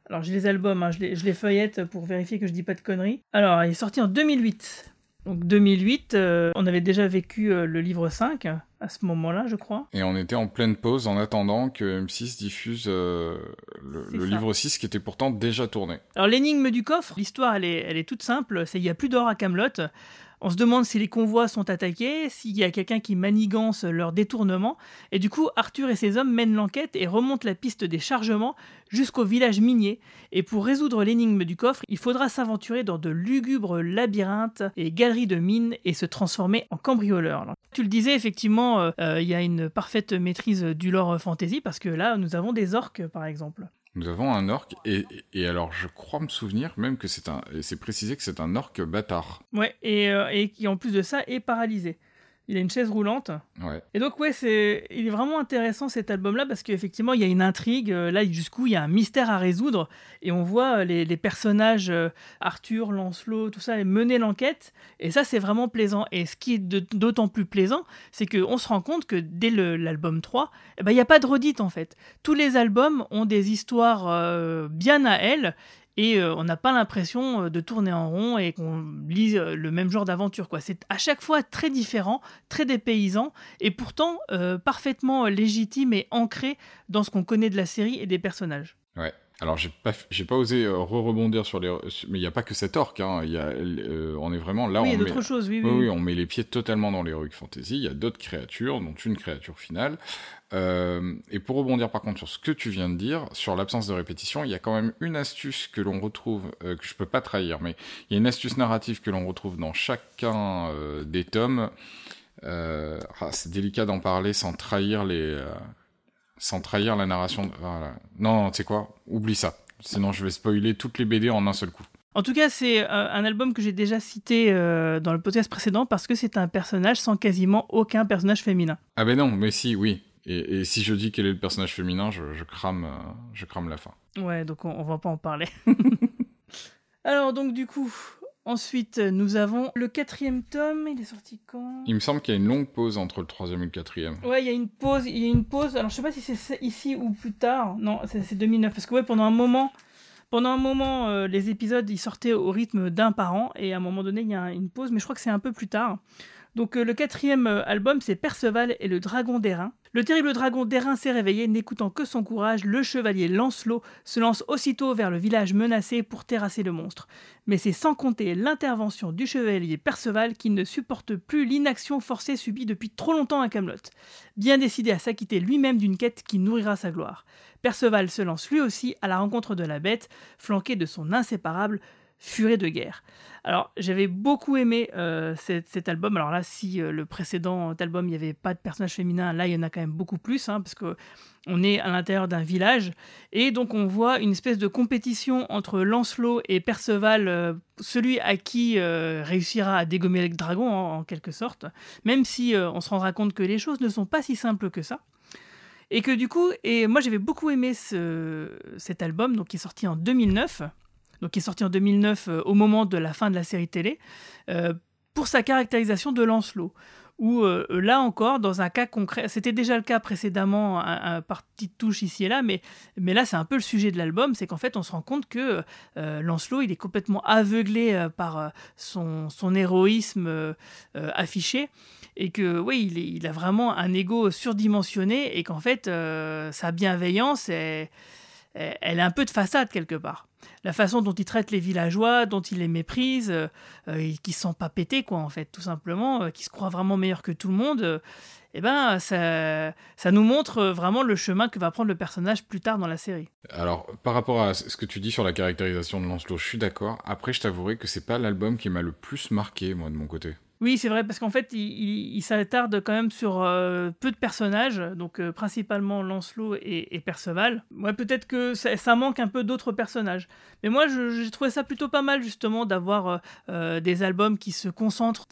Speaker 5: Alors j'ai les albums, hein, je, les, je, feuillette pour vérifier que je dis pas de conneries. Alors il est sorti en 2008. Donc 2008, euh, on avait déjà vécu euh, le livre 5 à ce moment-là, je crois.
Speaker 6: Et on était en pleine pause en attendant que M6 diffuse euh, le, livre 6 qui était pourtant déjà tourné.
Speaker 5: Alors l'énigme du coffre, l'histoire elle est, elle est toute simple, c'est il y a plus d'or à Camelot. On se demande si les convois sont attaqués, s'il y a quelqu'un qui manigance leur détournement, et du coup Arthur et ses hommes mènent l'enquête et remontent la piste des chargements jusqu'au village minier. Et pour résoudre l'énigme du coffre, il faudra s'aventurer dans de lugubres labyrinthes et galeries de mines et se transformer en cambrioleur. tu le disais, effectivement, euh, euh, il y a une parfaite maîtrise du lore fantasy parce que là, nous avons des orques, par exemple.
Speaker 6: Nous avons un orc et, alors je crois me souvenir même que c'est un c'est précisé que c'est un orc bâtard.
Speaker 5: Ouais et, euh, et qui en plus de ça est paralysé. Il a une chaise roulante.
Speaker 6: Ouais.
Speaker 5: Et donc, ouais, c'est, il est vraiment intéressant cet album-là parce qu'effectivement, il y a une intrigue. Euh, là, jusqu'où il y a un mystère à résoudre. Et on voit euh, les, les personnages, euh, Arthur, Lancelot, tout ça, mener l'enquête. Et ça, c'est vraiment plaisant. Et ce qui est d'autant plus plaisant, c'est qu'on se rend compte que dès l'album 3, eh ben, il n'y a pas de redite en fait. Tous les albums ont des histoires bien à elles et euh, on n'a pas l'impression euh, de tourner en rond et qu'on lise euh, le même genre d'aventure. Quoi. C'est à chaque fois très différent, très dépaysant et pourtant parfaitement légitime et ancré dans ce qu'on connaît de la série et des personnages.
Speaker 6: Ouais. Alors j'ai pas j'ai pas osé re-rebondir sur les mais il y a pas que cet orc hein. y a on est vraiment là
Speaker 5: oui,
Speaker 6: on
Speaker 5: il y a d'autres choses oui
Speaker 6: oui, oui, on met les pieds totalement dans l'heroic fantasy il y a d'autres créatures dont une créature finale euh, et pour rebondir par contre sur ce que tu viens de dire, sur l'absence de répétition, il y a quand même une astuce que l'on retrouve, euh, que je peux pas trahir, mais il y a une astuce narrative que l'on retrouve dans chacun euh, des tomes. Ah, c'est délicat d'en parler sans trahir les, sans trahir la narration. Voilà. Non, tu sais quoi? Oublie ça. Sinon, je vais spoiler toutes les BD en un seul coup.
Speaker 5: En tout cas, c'est un album que j'ai déjà cité dans le podcast précédent parce que c'est un personnage sans quasiment aucun personnage féminin.
Speaker 6: Ah ben non, mais si, oui. Et, et, si je dis quel est le personnage féminin, je, je crame, euh, je crame la fin.
Speaker 5: Ouais, donc on, on va pas en parler. Alors donc du coup, ensuite nous avons le quatrième tome. Il est sorti quand?
Speaker 6: Il me semble qu'il y a une longue pause entre le troisième et le quatrième.
Speaker 5: Ouais, il y a une pause. Il y a une pause. Alors je sais pas si c'est ici ou plus tard. Non, c'est 2009 parce que ouais, pendant un moment. Pendant un moment, euh, les épisodes ils sortaient au rythme d'un par an et à un moment donné il y a une pause, mais je crois que c'est un peu plus tard. Donc euh, le quatrième euh, album c'est Perceval et le dragon d'airain. Le terrible dragon d'airain s'est réveillé, n'écoutant que son courage, le chevalier Lancelot se lance aussitôt vers le village menacé pour terrasser le monstre. Mais c'est sans compter l'intervention du chevalier Perceval qui ne supporte plus l'inaction forcée subie depuis trop longtemps à Camelot. Bien décidé à s'acquitter lui-même d'une quête qui nourrira sa gloire. Perceval se lance lui aussi à la rencontre de la bête, flanqué de son inséparable Furet de guerre. Alors j'avais beaucoup aimé euh, cet, album. Alors là, si euh, le précédent album il n'y avait pas de personnage féminin, là il y en a quand même beaucoup plus, hein, parce que on est à l'intérieur d'un village et donc on voit une espèce de compétition entre Lancelot et Perceval, euh, celui à qui réussira à dégommer le dragon en, en quelque sorte, même si on se rendra compte que les choses ne sont pas si simples que ça. Et que du coup, et moi j'avais beaucoup aimé ce, cet album, donc qui est sorti en 2009 donc qui est sorti en 2009 euh, au moment de la fin de la série télé, euh, pour sa caractérisation de Lancelot. Où euh, là encore, dans un cas concret, c'était déjà le cas précédemment, un, un parti de touche ici et là, mais, mais là c'est un peu le sujet de l'album, c'est qu'en fait on se rend compte que Lancelot il est complètement aveuglé par son, son héroïsme affiché et que oui, il, il, a vraiment un ego surdimensionné et qu'en fait sa bienveillance est elle est un peu de façade quelque part. La façon dont il traite les villageois, dont il les méprise, euh, euh, qui se sent pas pété quoi en fait, tout simplement, euh, qui se croit vraiment meilleur que tout le monde, euh, eh ben ça, ça nous montre vraiment le chemin que va prendre le personnage plus tard dans la série.
Speaker 6: Alors par rapport à ce que tu dis sur la caractérisation de Lancelot, je suis d'accord. Après, je t'avouerai que c'est pas l'album qui m'a le plus marqué moi de mon côté.
Speaker 5: Oui, c'est vrai, parce qu'en fait, il, s'attarde quand même sur euh, peu de personnages, donc euh, principalement Lancelot et, Perceval. Ouais, peut-être que ça, manque un peu d'autres personnages. Mais moi, j'ai trouvé ça plutôt pas mal, justement, d'avoir euh, des albums qui se concentrent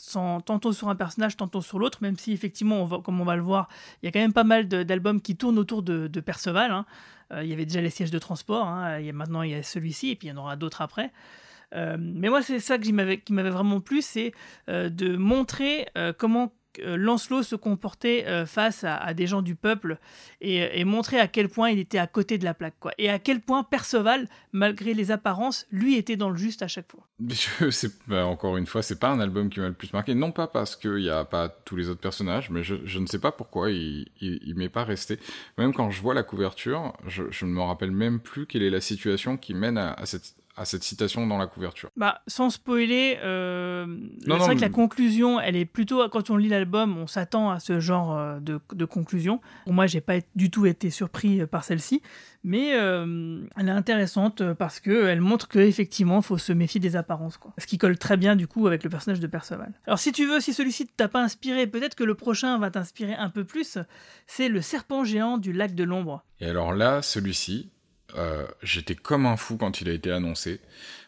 Speaker 5: tantôt sur un personnage, tantôt sur l'autre, même si, effectivement, comme on va le voir, il y a quand même pas mal d'albums qui tournent autour de, Perceval. Hein. il y avait déjà les sièges de transport, hein, maintenant il y a celui-ci, et puis il y en aura d'autres après. Euh, mais moi, c'est ça qui m'avait vraiment plu, c'est euh, de montrer euh, comment Lancelot se comportait face à, des gens du peuple et, montrer à quel point il était à côté de la plaque. Quoi. Et à quel point Perceval, malgré les apparences, lui était dans le juste à chaque fois.
Speaker 6: Bah, encore une fois, c'est pas un album qui m'a le plus marqué. Non pas parce qu'il n'y a pas tous les autres personnages, mais je, ne sais pas pourquoi il, il, il m'est pas resté. Même quand je vois la couverture, je, je ne me rappelle même plus quelle est la situation qui mène à, à cette à cette citation dans la couverture.
Speaker 5: Bah, sans spoiler, euh, c'est vrai mais... que la conclusion, elle est plutôt, quand on lit l'album, on s'attend à ce genre euh, de, de conclusion. Pour moi, j'ai pas du tout été surpris par celle-ci, mais euh, elle est intéressante parce que elle montre qu'effectivement, il faut se méfier des apparences, quoi. Ce qui colle très bien, du coup, avec le personnage de Perceval. Alors, si tu veux, si celui-ci t'a pas inspiré, peut-être que le prochain va t'inspirer un peu plus, c'est le serpent géant du lac de l'ombre.
Speaker 6: Et alors là, celui-ci, euh, j'étais comme un fou quand il a été annoncé.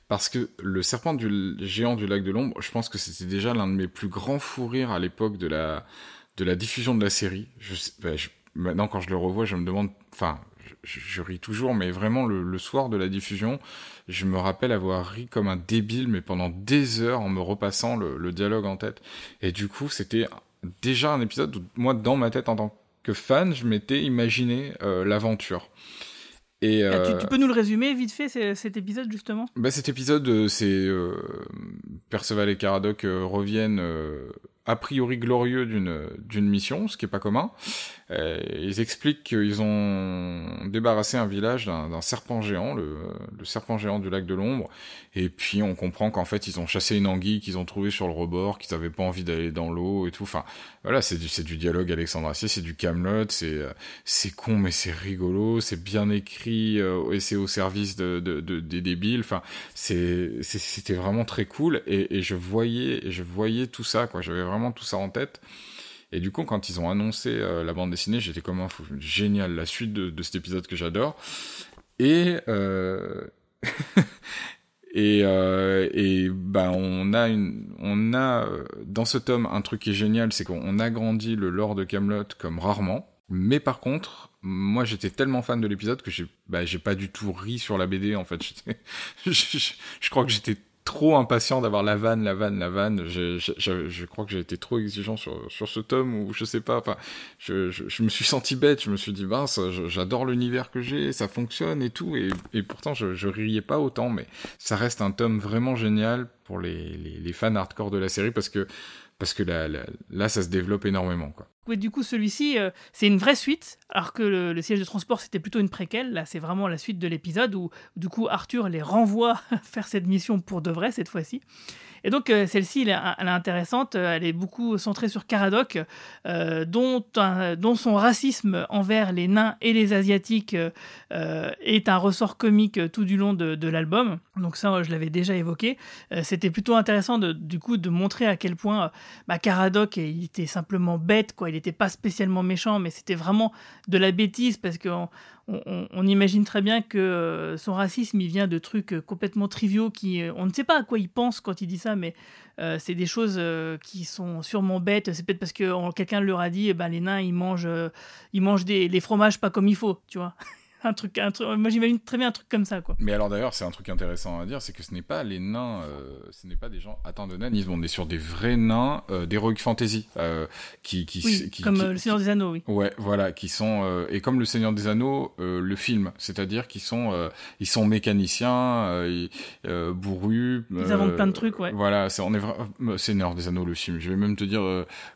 Speaker 6: Parce que le serpent du géant du lac de l'ombre, je pense que c'était déjà l'un de mes plus grands fous rires à l'époque de la, de la diffusion de la série. Je, je, maintenant, quand je le revois, je me demande, enfin, je, ris toujours, mais vraiment le, soir de la diffusion, je me rappelle avoir ri comme un débile, mais pendant des heures en me repassant le, le dialogue en tête. Et du coup, c'était déjà un épisode où moi, dans ma tête en tant que fan, je m'étais imaginé euh, l'aventure.
Speaker 5: Et euh... tu, tu, peux nous le résumer vite fait cet épisode justement?
Speaker 6: Bah, Cet épisode, c'est euh, Perceval et Caradoc euh, reviennent euh, a priori glorieux d'une mission, ce qui est pas commun. Euh, ils expliquent qu'ils ont débarrassé un village d'un serpent géant, le, serpent géant du lac de l'ombre, et puis on comprend qu'en fait ils ont chassé une anguille qu'ils ont trouvée sur le rebord, qu'ils avaient pas envie d'aller dans l'eau et tout. Enfin voilà, c'est du du dialogue Alexandre Assier, c'est du Camelot, c'est c'est con mais c'est rigolo, c'est bien écrit euh, et c'est au service de, de, de, des débiles. Enfin c'était vraiment très cool et, je voyais je voyais tout ça quoi. J'avais tout ça en tête. Et du coup, quand ils ont annoncé euh, la bande dessinée, j'étais comme un fou. Génial, la suite de, cet épisode que j'adore. Et euh... et euh, et ben on a une on a dans ce tome un truc qui est génial, c'est qu'on agrandit le lore de Camelot comme rarement. Mais par contre, moi j'étais tellement fan de l'épisode que j'ai bah, j'ai pas du tout ri sur la BD en fait. je, je crois que j'étais trop impatient d'avoir la vanne, la vanne, la vanne. Je, je, je crois que j'ai été trop exigeant sur, sur ce tome ou je sais pas. Enfin, je, je, me suis senti bête. Je me suis dit, j'adore l'univers que j'ai, ça fonctionne et tout. Et, et pourtant, je, je riais pas autant. Mais ça reste un tome vraiment génial pour les, les, les fans hardcore de la série parce que parce que là, ça se développe énormément. Quoi.
Speaker 5: Du coup, celui-ci, euh, c'est une vraie suite, alors que le, le siège de transport, c'était plutôt une préquelle. Là, c'est vraiment la suite de l'épisode où, du coup, Arthur les renvoie faire cette mission pour de vrai cette fois-ci. Et donc, euh, celle-ci, elle, est intéressante. Elle est beaucoup centrée sur Caradoc, euh, dont, son racisme envers les nains et les asiatiques euh, est un ressort comique tout du long de, l'album. Donc ça, je l'avais déjà évoqué. Euh, C'était plutôt intéressant, de, du coup, de montrer à quel point bah, Caradoc, était simplement bête, quoi. Il n'était pas spécialement méchant, mais c'était vraiment de la bêtise parce que on, imagine très bien que euh, son racisme, il vient de trucs euh, complètement triviaux qui, euh, on ne sait pas à quoi il pense quand il dit ça, mais c'est des choses qui sont sûrement bêtes. C'est peut-être parce que quelqu'un leur a dit, eh ben, les nains, ils mangent, ils mangent des, les fromages pas comme il faut, tu vois. Un truc, un truc moi j'imagine très bien un truc comme ça quoi.
Speaker 6: Mais alors d'ailleurs c'est un truc intéressant à dire, c'est que ce n'est pas les nains, euh, ce n'est pas des gens atteints de nanisme, on est sur des vrais nains euh, d'heroic fantasy euh, qui, qui,
Speaker 5: oui,
Speaker 6: qui,
Speaker 5: comme
Speaker 6: qui,
Speaker 5: le Seigneur des Anneaux, oui.
Speaker 6: Ouais, voilà, qui sont euh, et comme le Seigneur des Anneaux, euh, le film, c'est-à-dire qu'ils sont euh, ils sont mécaniciens, ils, bourrus.
Speaker 5: Ils inventent plein de trucs, ouais.
Speaker 6: Voilà, c'est on est vraiment Seigneur des Anneaux le film. Je vais même te dire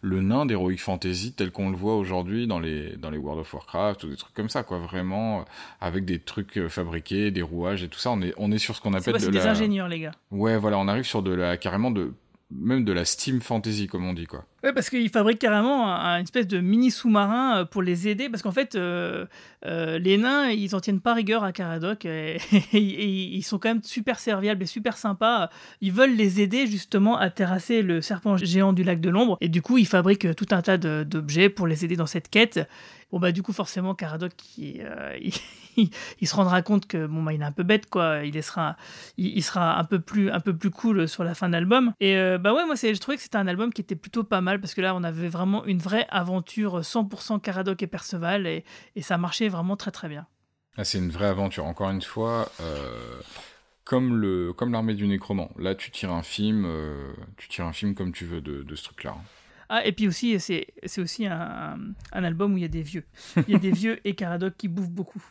Speaker 6: le nain d'heroic fantasy tel qu'on le voit aujourd'hui dans les dans les World of Warcraft ou des trucs comme ça quoi, vraiment avec des trucs fabriqués, des rouages et tout ça. On est, on est sur ce qu'on appelle
Speaker 5: de
Speaker 6: la...
Speaker 5: des ingénieurs, les gars.
Speaker 6: Ouais, voilà, on arrive sur de la, carrément de, même de la steam fantasy, comme on dit, quoi.
Speaker 5: Ouais, parce qu'ils fabriquent carrément un, une espèce de mini sous-marin pour les aider, parce qu'en fait, euh, euh, les nains, ils en tiennent pas rigueur à Caradoc, et, et, et, ils sont quand même super serviables et super sympas. Ils veulent les aider justement à terrasser le serpent géant du lac de l'ombre, et du coup, ils fabriquent tout un tas d'objets pour les aider dans cette quête. Bon bah du coup forcément Caradoc il, euh, il, il, se rendra compte que bon bah il est un peu bête quoi, il sera il, sera un peu plus un peu plus cool sur la fin de l'album et euh, bah ouais moi je trouvais que c'était un album qui était plutôt pas mal parce que là on avait vraiment une vraie aventure 100% Caradoc et Perceval et, et ça marchait vraiment très très bien.
Speaker 6: Ah, c'est une vraie aventure encore une fois euh, comme le comme l'armée du nécromant. Là tu tires un film tu tires un film comme tu veux de, de ce truc là.
Speaker 5: Ah, et puis aussi, c'est aussi un, un, album où il y a des vieux. Il y a des vieux et Caradoc qui bouffent beaucoup.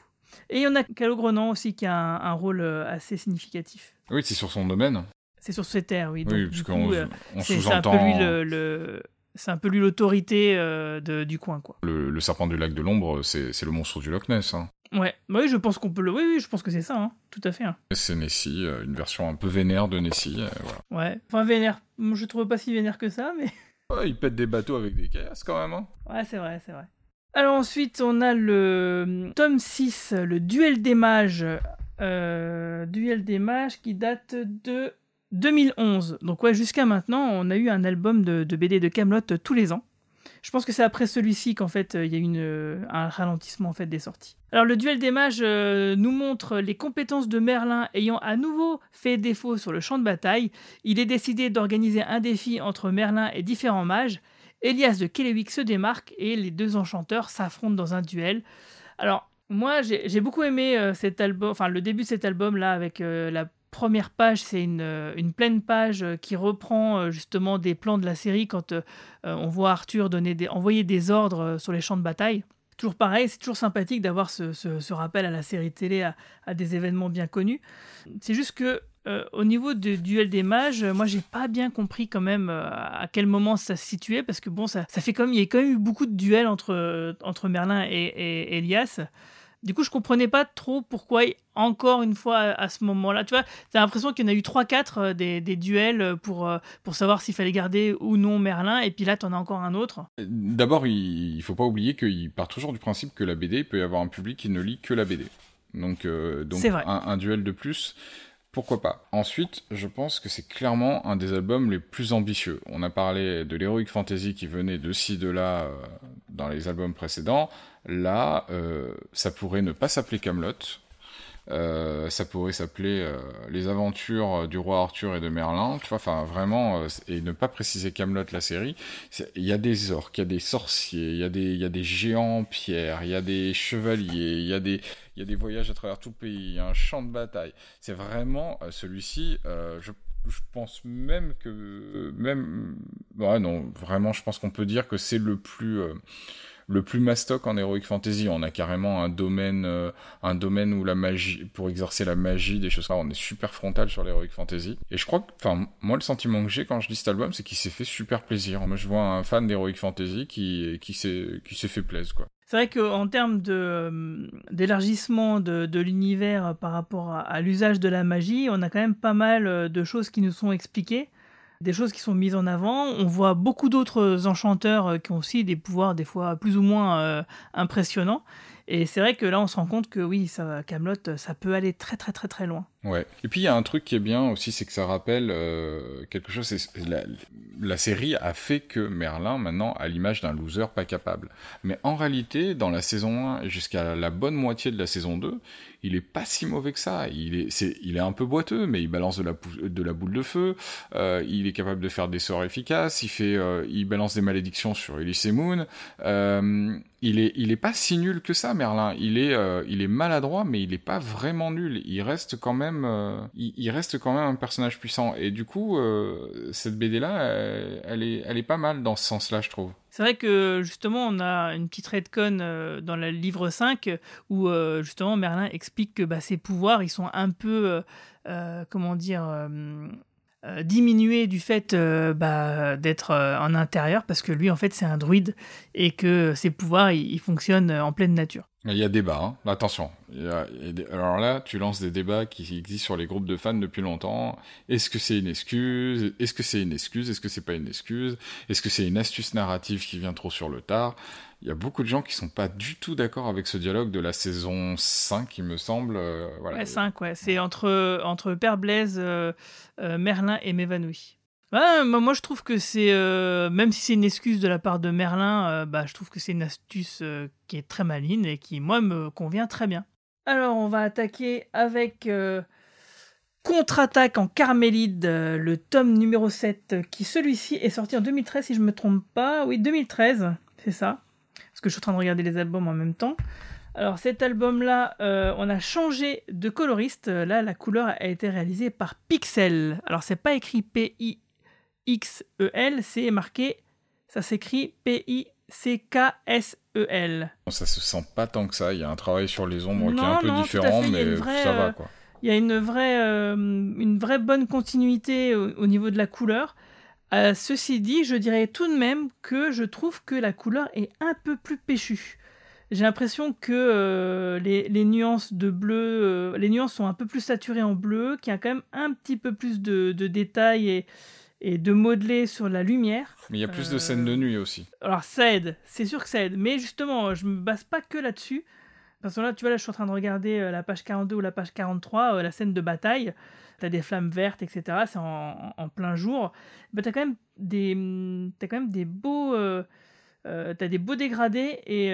Speaker 5: Et il y en a Calogrenant aussi qui a un, un rôle euh, assez significatif.
Speaker 6: Oui, c'est sur son domaine.
Speaker 5: C'est sur ses terres, oui.
Speaker 6: Donc, oui, parce qu'on
Speaker 5: euh,
Speaker 6: sous-entend...
Speaker 5: C'est un peu lui le... le c'est un peu lui l'autorité euh, du coin, quoi.
Speaker 6: Le, le, serpent du lac de l'ombre, c'est le monstre du Loch Ness. Hein.
Speaker 5: Ouais, bah oui, je pense qu'on peut le. Oui, oui, je pense que c'est ça, hein. tout à fait. Hein.
Speaker 6: C'est Nessie, une version un peu vénère de Nessie. Euh, voilà.
Speaker 5: Ouais, enfin vénère. Je trouve pas si vénère que ça, mais.
Speaker 6: Ouais, il pète des bateaux avec des caisses quand même. Hein.
Speaker 5: Ouais, c'est vrai, c'est vrai. Alors ensuite, on a le tome 6, le duel des mages. Euh, duel des mages qui date de 2011. Donc ouais, jusqu'à maintenant, on a eu un album de, de BD de Camelot tous les ans. Je pense que c'est après celui-ci qu'en fait il y a eu une, un ralentissement en fait des sorties. Alors le duel des mages euh, nous montre les compétences de Merlin ayant à nouveau fait défaut sur le champ de bataille. Il est décidé d'organiser un défi entre Merlin et différents mages. Elias de Kelewick se démarque et les deux enchanteurs s'affrontent dans un duel. Alors moi j'ai beaucoup aimé euh, cet album, enfin le début de cet album là avec euh, la première page, c'est une, une, pleine page qui reprend justement des plans de la série quand euh, on voit Arthur donner des, envoyer des ordres sur les champs de bataille. Toujours pareil, c'est toujours sympathique d'avoir ce, ce, rappel à la série télé, à, des événements bien connus. C'est juste que euh, au niveau du duel des mages, moi j'ai pas bien compris quand même euh, à quel moment ça se situait parce que bon, ça, ça fait comme il y a quand même eu beaucoup de duels entre, entre Merlin et, et Elias. Du coup, je comprenais pas trop pourquoi, encore une fois, à ce moment-là, tu vois, t'as l'impression qu'il y en a eu 3-4 des, des, duels pour, pour savoir s'il fallait garder ou non Merlin, et puis là, t'en as encore un autre.
Speaker 6: D'abord, il, il faut pas oublier qu'il part toujours du principe que la BD, il peut y avoir un public qui ne lit que la BD. Donc, euh, donc un, un, duel de plus, pourquoi pas Ensuite, je pense que c'est clairement un des albums les plus ambitieux. On a parlé de l'Heroic Fantasy qui venait de ci, de là euh, dans les albums précédents. Là, euh, ça pourrait ne pas s'appeler Camelot. Euh, ça pourrait s'appeler euh, les aventures du roi Arthur et de Merlin, enfin vraiment, et ne pas préciser Camelot la série. Il y a des orques, il y a des sorciers, il y a des, y a des géants en pierre, il y a des chevaliers, il y a des, y a des voyages à travers tout le pays, il y a un champ de bataille. C'est vraiment celui-ci, je je pense même que même ouais non vraiment je pense qu'on peut dire que c'est le plus le plus mastoc en heroic fantasy. On a carrément un domaine, euh, un domaine où la magie, pour exercer la magie, des choses comme ça, on est super frontal sur l'heroic fantasy. Et je crois que, enfin, moi, le sentiment que j'ai quand je lis cet album, c'est qu'il s'est fait super plaisir. Moi, je vois un fan d'heroic fantasy qui, qui s'est, fait plaisir, quoi.
Speaker 5: C'est vrai qu'en termes euh, d'élargissement de, de l'univers par rapport à l'usage de la magie, on a quand même pas mal euh, de choses qui nous sont expliquées des choses qui sont mises en avant. On voit beaucoup d'autres enchanteurs euh, qui ont aussi des pouvoirs des fois plus ou moins euh, impressionnants. Et c'est vrai que là, on se rend compte que oui, ça, Camelot, ça peut aller très très très très loin.
Speaker 6: Ouais. Et puis il y a un truc qui est bien aussi, c'est que ça rappelle euh, quelque chose. La, série a fait que Merlin maintenant a l'image d'un loser pas capable. Mais en réalité, dans la saison 1 jusqu'à la bonne moitié de la saison 2, il est pas si mauvais que ça. Il est, il est un peu boiteux, mais il balance de la, boule de feu. Euh, il est capable de faire des sorts efficaces. Il fait, euh, il balance des malédictions sur Elise Moon. Il est, il est pas si nul que ça, Merlin. Il est, il est maladroit, mais il est pas vraiment nul. Il reste quand même euh, il, reste quand même un personnage puissant. Et du coup, euh, cette BD là, elle, est, pas mal dans ce sens-là, je trouve.
Speaker 5: C'est vrai que justement, on a une petite redcon euh, dans le livre 5 où justement Merlin explique que bah, ses pouvoirs, ils sont un peu, comment dire, diminués du fait bah, d'être en intérieur parce que lui, en fait, c'est un druide et que ses pouvoirs, ils fonctionnent en pleine nature.
Speaker 6: Il y a débat, hein. attention. Alors là, tu lances des débats qui existent sur les groupes de fans depuis longtemps. Est-ce que c'est une excuse? Est-ce que c'est une excuse? Est-ce que c'est pas une excuse? Est-ce que c'est une astuce narrative qui vient trop sur le tard? Il y a beaucoup de gens qui sont pas du tout d'accord avec ce dialogue de la saison 5, il me semble. Euh.
Speaker 5: Ouais, 5, ouais. C'est entre, entre Père Blaise, euh, euh, Merlin et Moi je trouve que c'est, euh, même si c'est une excuse de la part de Merlin, euh, bah, je trouve que c'est une astuce euh, qui est très maligne et qui, moi, me convient très bien. Alors, on va attaquer avec Contre-attaque en Carmélide, le tome numéro 7, qui celui-ci est sorti en 2013, si je ne me trompe pas. Oui, 2013, c'est ça. Parce que je suis en train de regarder les albums en même temps. Alors cet album-là, on a changé de coloriste. Là, la couleur a été réalisée par Pixel. Alors c'est pas écrit P-I X-E-L, c'est marqué, ça s'écrit P-I-C-K-S-E-L.
Speaker 6: Ça se sent pas tant que ça, il y a un travail sur les ombres qui est un peu différent, mais ça va quoi.
Speaker 5: Il y a une vraie, euh, une vraie bonne continuité au, niveau de la couleur. Euh, ceci dit, je dirais tout de même que je trouve que la couleur est un peu plus péchue. J'ai l'impression que euh, les, les, nuances de bleu, les nuances sont un peu plus saturées en bleu, qu'il y a quand même un petit peu plus de, de détails et, et de modeler sur la lumière.
Speaker 6: Mais il y a plus de scènes de nuit aussi.
Speaker 5: Alors ça aide, c'est sûr que ça aide. Mais justement, je me base pas que là-dessus. Parce que là, tu vois, là, je suis en train de regarder euh, la page 42 ou la page 43, euh, la scène de bataille. Tu as des flammes vertes, etc. C'est en, plein jour. Mais tu as quand même des, as quand même des beaux, euh, euh as des beaux dégradés et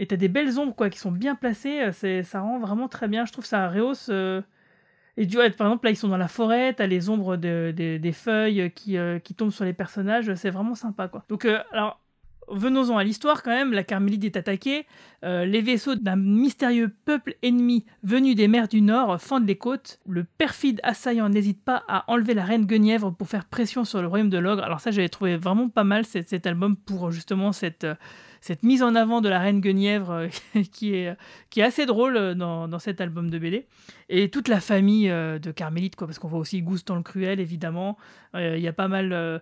Speaker 5: et tu as des belles ombres quoi qui sont bien placées. C'est, ça rend vraiment très bien. Je trouve ça rehausse et du par exemple, là, ils sont dans la forêt, t'as les ombres des feuilles qui, euh, qui, tombent sur les personnages, c'est vraiment sympa, quoi. Donc, euh, alors, venons-en à l'histoire quand même. La Carmélide est attaquée. Euh, les vaisseaux d'un mystérieux peuple ennemi venu des mers du Nord fendent les côtes. Le perfide assaillant n'hésite pas à enlever la reine Guenièvre pour faire pression sur le royaume de l'ogre. Alors ça, j'avais trouvé vraiment pas mal cet, cet album pour justement cette cette mise en avant de la reine Guenièvre euh, qui, est, qui est assez drôle euh, dans, dans, cet album de BD. Et toute la famille euh, de Carmélite, quoi, parce qu'on voit aussi Goustan le Cruel, évidemment. Il y a pas mal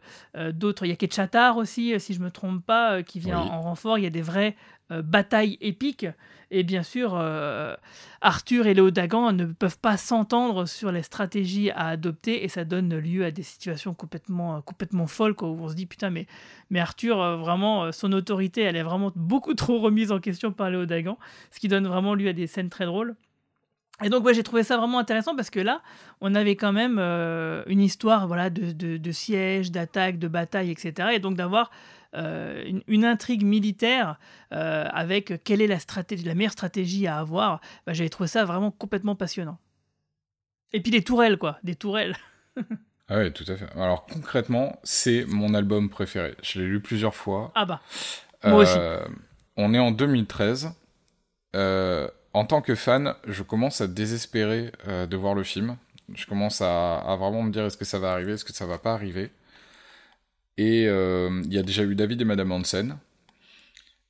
Speaker 5: d'autres. Il y a Ketchatar aussi, si je me trompe pas, qui vient en renfort. Il y a des vraies batailles épiques. Et bien sûr, euh, Arthur et Léodagan ne peuvent pas s'entendre sur les stratégies à adopter et ça donne lieu à des situations complètement, complètement folles où on se dit putain, mais, mais Arthur, euh, vraiment, euh, son autorité, elle est vraiment beaucoup trop remise en question par Léodagan, ce qui donne vraiment lieu à des scènes très drôles. Et donc, ouais, j'ai trouvé ça vraiment intéressant parce que là, on avait quand même une histoire voilà, de, de, de siège, d'attaque, de bataille, etc. Et donc d'avoir une, une, intrigue militaire avec quelle est la, stratégie, la meilleure stratégie à avoir, bah, j'avais trouvé ça vraiment complètement passionnant. Et puis les tourelles, quoi, des tourelles.
Speaker 6: ah oui, tout à fait. Alors concrètement, c'est mon album préféré. Je l'ai lu plusieurs fois.
Speaker 5: Ah bah, moi aussi.
Speaker 6: On est en 2013. Euh, en tant que fan, je commence à désespérer euh, de voir le film. Je commence à, vraiment me dire est-ce que ça va arriver, est-ce que ça va pas arriver? Et euh, il y a déjà eu David et Madame Hansen,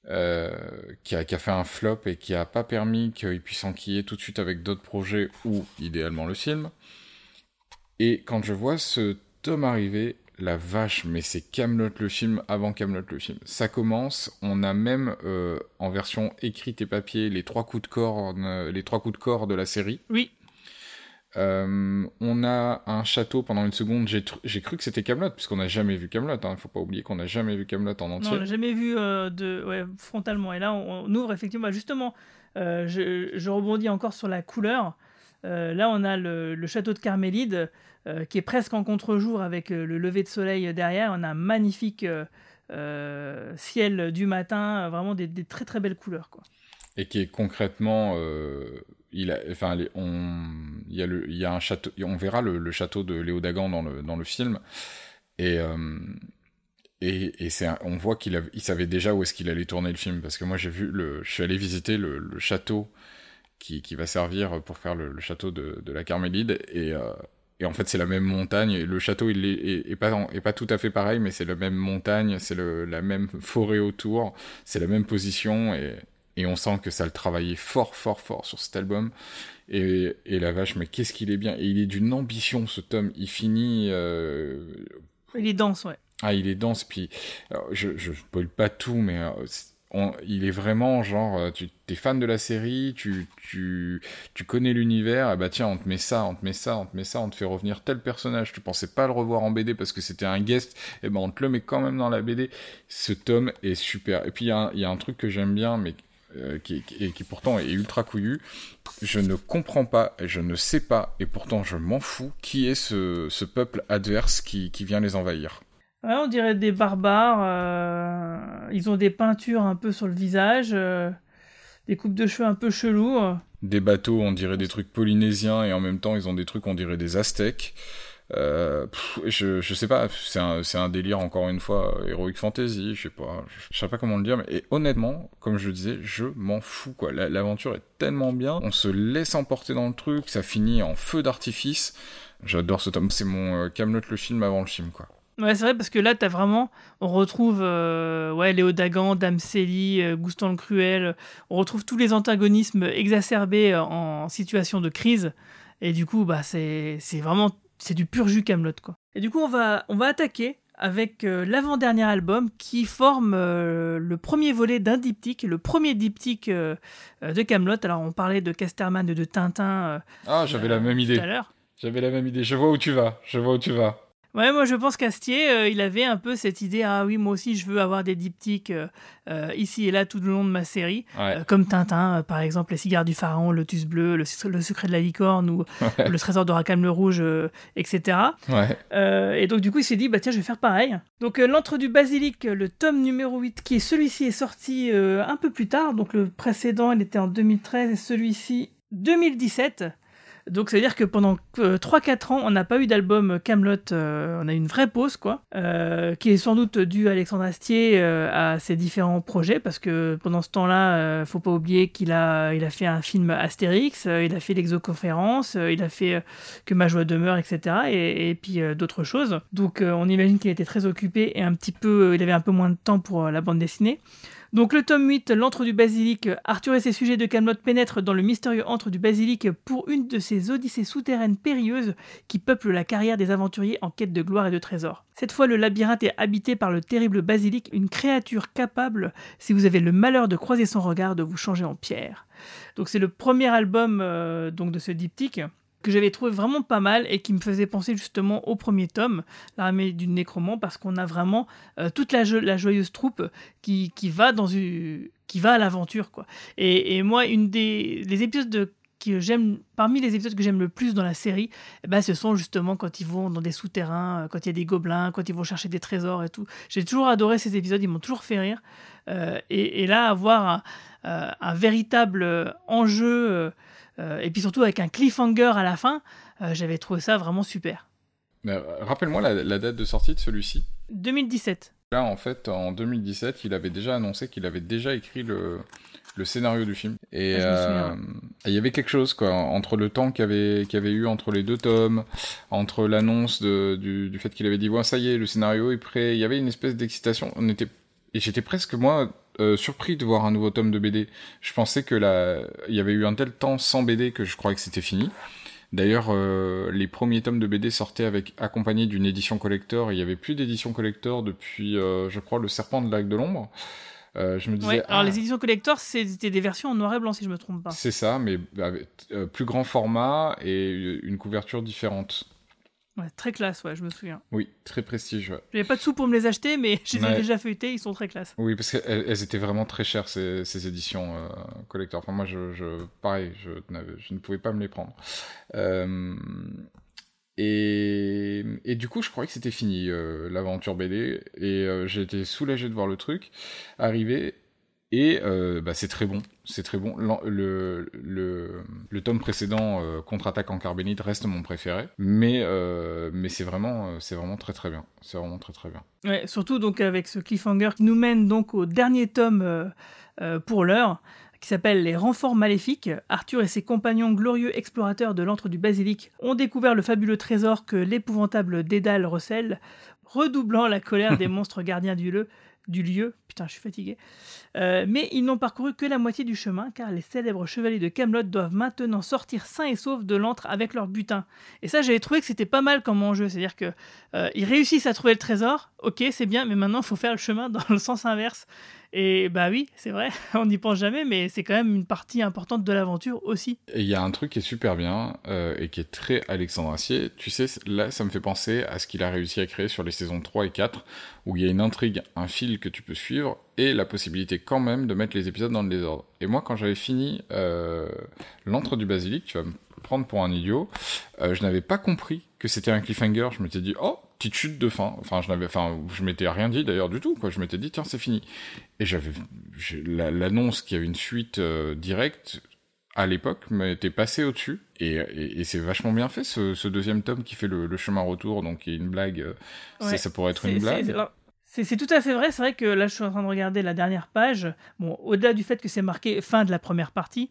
Speaker 6: qui a, qui, a, fait un flop et qui a pas permis qu'il puisse enquiller tout de suite avec d'autres projets ou idéalement le film. Et quand je vois ce tome arriver, la vache, mais c'est Camelot le film avant Camelot le film. Ça commence, on a même euh, en version écrite et papier les trois coups de corne, euh, les trois coups de corps de la série.
Speaker 5: Oui.
Speaker 6: Euh, on a un château pendant une seconde. J'ai cru que c'était Camelot puisqu'on n'a jamais vu Camelot. Il hein. faut pas oublier qu'on n'a jamais vu Camelot en entier.
Speaker 5: Non, on n'a jamais vu de ouais, frontalement. Et là, on, ouvre effectivement. Bah, justement, je, rebondis encore sur la couleur. là, on a le, le château de Carmélide euh, qui est presque en contre-jour avec euh, le lever de soleil derrière. On a un magnifique euh, ciel du matin, vraiment des, très très belles couleurs. Quoi.
Speaker 6: Et qui est concrètement il enfin, on, il y a le, il y a un château, on verra le, château de Léo Dagan dans le, dans le film, et, et, et c'est, on voit qu'il il savait déjà où est-ce qu'il allait tourner le film, parce que moi j'ai vu le, je suis allé visiter le, château qui, qui va servir pour faire le, château de, de la Carmélide, et, et en fait c'est la même montagne. Le château il est, est, pas est pas tout à fait pareil, mais c'est la même montagne, c'est la même forêt autour, c'est la même position et on sent que ça le travaillait fort fort fort sur cet album. Et, et la vache, mais qu'est-ce qu'il est bien Et il est d'une ambition ce tome. Il finit. Euh...
Speaker 5: Il est dense, ouais.
Speaker 6: Ah, il est dense. Puis je je spoil pas tout, mais euh, il est vraiment genre, euh, tu es fan de la série, tu, tu, tu connais l'univers, et bah tiens, on te met ça, on te met ça, on te met ça, on te fait revenir tel personnage, tu pensais pas le revoir en BD parce que c'était un guest, et ben on te le met quand même dans la BD. Ce tome est super. Et puis il y, y, a un truc que j'aime bien, mais euh, qui, qui, qui, pourtant est ultra couillu. Je ne comprends pas, et je ne sais pas, et pourtant je m'en fous, qui est ce, ce peuple adverse qui, qui vient les envahir.
Speaker 5: Ouais, on dirait des barbares. Euh, ils ont des peintures un peu sur le visage, euh, des coupes de cheveux un peu chelous.
Speaker 6: Des bateaux, on dirait des trucs polynésiens, et en même temps, ils ont des trucs, on dirait des aztèques. Euh, je, sais pas, c'est un, délire encore une fois, heroic fantasy, je sais pas, je, sais pas comment le dire, mais honnêtement, comme je le disais, je m'en fous quoi. L'aventure est tellement bien, on se laisse emporter dans le truc, ça finit en feu d'artifice. J'adore ce tome, c'est mon Camelot le film avant le film quoi.
Speaker 5: Ouais, c'est vrai, parce que là, t'as vraiment. On retrouve euh, ouais, Léo Dagan, Dame Célie, euh, Goustan le Cruel. On retrouve tous les antagonismes exacerbés euh, en situation de crise. Et du coup, bah, c'est vraiment. C'est du pur jus Camelot, quoi. Et du coup, on va, on va attaquer avec l'avant-dernier album qui forme le premier volet d'un diptyque, le premier diptyque de Camelot. Alors, on parlait de Casterman et de Tintin.
Speaker 6: ah, j'avais la même idée. J'avais la même idée. Je vois où tu vas. Je vois où tu vas.
Speaker 5: Ouais, moi je pense qu'Astier, euh, il avait un peu cette idée ah oui, moi aussi je veux avoir des diptyques euh, euh, ici et là tout le long de ma série, comme Tintin, par exemple, Les cigares du pharaon, Lotus bleu, Le, secret de la licorne ou Le trésor d'Oracam le rouge, etc. et donc du coup il s'est dit bah tiens je vais faire pareil. Donc l'entre du basilic, le tome numéro 8, qui est celui-ci est sorti un peu plus tard, donc le précédent il était en 2013 et celui-ci 2017. Donc, c'est-à-dire que pendant 3-4 ans, on n'a pas eu d'album Camelot. Euh, on a eu une vraie pause, quoi, euh, qui est sans doute due à Alexandre Astier euh, à ses différents projets, parce que pendant ce temps-là, faut pas oublier qu'il a, il a fait un film Astérix, il a fait l'exoconférence, il a fait Que ma joie demeure, etc. Et, et puis d'autres choses. Donc, on imagine qu'il était très occupé et un petit peu, il avait un peu moins de temps pour la bande dessinée. Donc le tome 8, L'antre du basilic, Arthur et ses sujets de Camelot pénètrent dans le mystérieux antre du basilic pour une de ces odyssées souterraines périlleuses qui peuplent la carrière des aventuriers en quête de gloire et de trésors. Cette fois, le labyrinthe est habité par le terrible basilic, une créature capable, si vous avez le malheur de croiser son regard, de vous changer en pierre. Donc c'est le premier album euh, donc de ce diptyque que j'avais trouvé vraiment pas mal et qui me faisait penser justement au premier tome, l'armée du nécromant, parce qu'on a vraiment euh, toute la, joyeuse troupe qui, va dans une, qui va à l'aventure quoi. Et, moi, une des épisodes de que j'aime, parmi les épisodes que j'aime le plus dans la série, eh ben, ce sont justement quand ils vont dans des souterrains, euh, quand il y a des gobelins, quand ils vont chercher des trésors et tout. J'ai toujours adoré ces épisodes, ils m'ont toujours fait rire. Euh, et, là, avoir un, véritable enjeu, et puis surtout avec un cliffhanger à la fin, j'avais trouvé ça vraiment super.
Speaker 6: Rappelle-moi la, la date de sortie de celui-ci.
Speaker 5: 2017.
Speaker 6: Là, en fait, en 2017, il avait déjà annoncé qu'il avait déjà écrit le, le scénario du film. Et
Speaker 5: Ah,
Speaker 6: euh, il y avait quelque chose, quoi, entre le temps qu'il y avait, qu'il y avait eu entre les deux tomes, entre l'annonce du fait qu'il avait dit, ouais, ça y est, le scénario est prêt. Il y avait une espèce d'excitation. On était, et j'étais presque, moi, euh, surpris de voir un nouveau tome de BD. Je pensais que la, il y avait eu un tel temps sans BD que je croyais que c'était fini. D'ailleurs, euh, les premiers tomes de BD sortaient avec accompagnés d'une édition collector. Il y avait plus d'édition collector depuis, euh, je crois, le Serpent de Lac de l'ombre. Euh, je me disais,
Speaker 5: Ouais, alors
Speaker 6: ah,
Speaker 5: les éditions collector, c'était des versions en noir et blanc, si je me trompe pas.
Speaker 6: c'est ça, mais avec plus grand format et une couverture différente.
Speaker 5: Ouais, très classe, ouais, je me souviens.
Speaker 6: Oui, très prestigieux.
Speaker 5: J'avais pas de sous pour me les acheter, mais je les ai
Speaker 6: Ouais.
Speaker 5: déjà feuilletés, ils sont très classe.
Speaker 6: Oui, parce qu'elles elles étaient vraiment très chères, ces, ces éditions euh, collector. Enfin, moi, je, je, pareil, je, je ne pouvais pas me les prendre. Euh, et, et du coup, je croyais que c'était fini, euh, l'aventure BD. Et euh, j'ai été soulagé de voir le truc arriver. Et euh, bah, c'est très bon, c'est très bon. Le, le, le tome précédent, euh, Contre-attaque en carbonite, reste mon préféré. Mais, euh, mais c'est vraiment, c'est vraiment très très bien. C'est vraiment très très bien.
Speaker 5: Ouais, surtout donc avec ce cliffhanger qui nous mène donc au dernier tome pour l'heure, qui s'appelle Les renforts maléfiques. Arthur et ses compagnons glorieux explorateurs de l'antre du basilic ont découvert le fabuleux trésor que l'épouvantable Dédale recèle, redoublant la colère des monstres gardiens du lieu. Du lieu, putain, je suis fatigué. Euh, mais ils n'ont parcouru que la moitié du chemin, car les célèbres chevaliers de Camelot doivent maintenant sortir sains et saufs de l'antre avec leur butin. Et ça, j'avais trouvé que c'était pas mal comme enjeu, c'est-à-dire que euh, ils réussissent à trouver le trésor, ok, c'est bien, mais maintenant il faut faire le chemin dans le sens inverse. Et bah oui, c'est vrai, on n'y pense jamais, mais c'est quand même une partie importante de l'aventure aussi.
Speaker 6: Et il y a un truc qui est super bien euh, et qui est très Alexandre Assier. Tu sais, là, ça me fait penser à ce qu'il a réussi à créer sur les saisons 3 et 4, où il y a une intrigue, un fil que tu peux suivre et la possibilité quand même de mettre les épisodes dans le désordre. Et moi, quand j'avais fini euh, du basilic, tu vas me prendre pour un idiot, euh, je n'avais pas compris que c'était un cliffhanger. Je m'étais dit, oh, petite chute de fin. Enfin, je n'avais, enfin, je m'étais rien dit d'ailleurs du tout. Quoi. Je m'étais dit, tiens, c'est fini. Et j'avais l'annonce qu'il y avait une suite euh, directe à l'époque m'était passé au-dessus et, et, et c'est vachement bien fait ce, ce deuxième tome qui fait le, le chemin retour donc qui est une blague euh, ça, pourrait être une blague
Speaker 5: c'est tout à fait vrai, c'est vrai que là je suis en train de regarder la dernière page. Bon, au-delà du fait que c'est marqué fin de la première partie,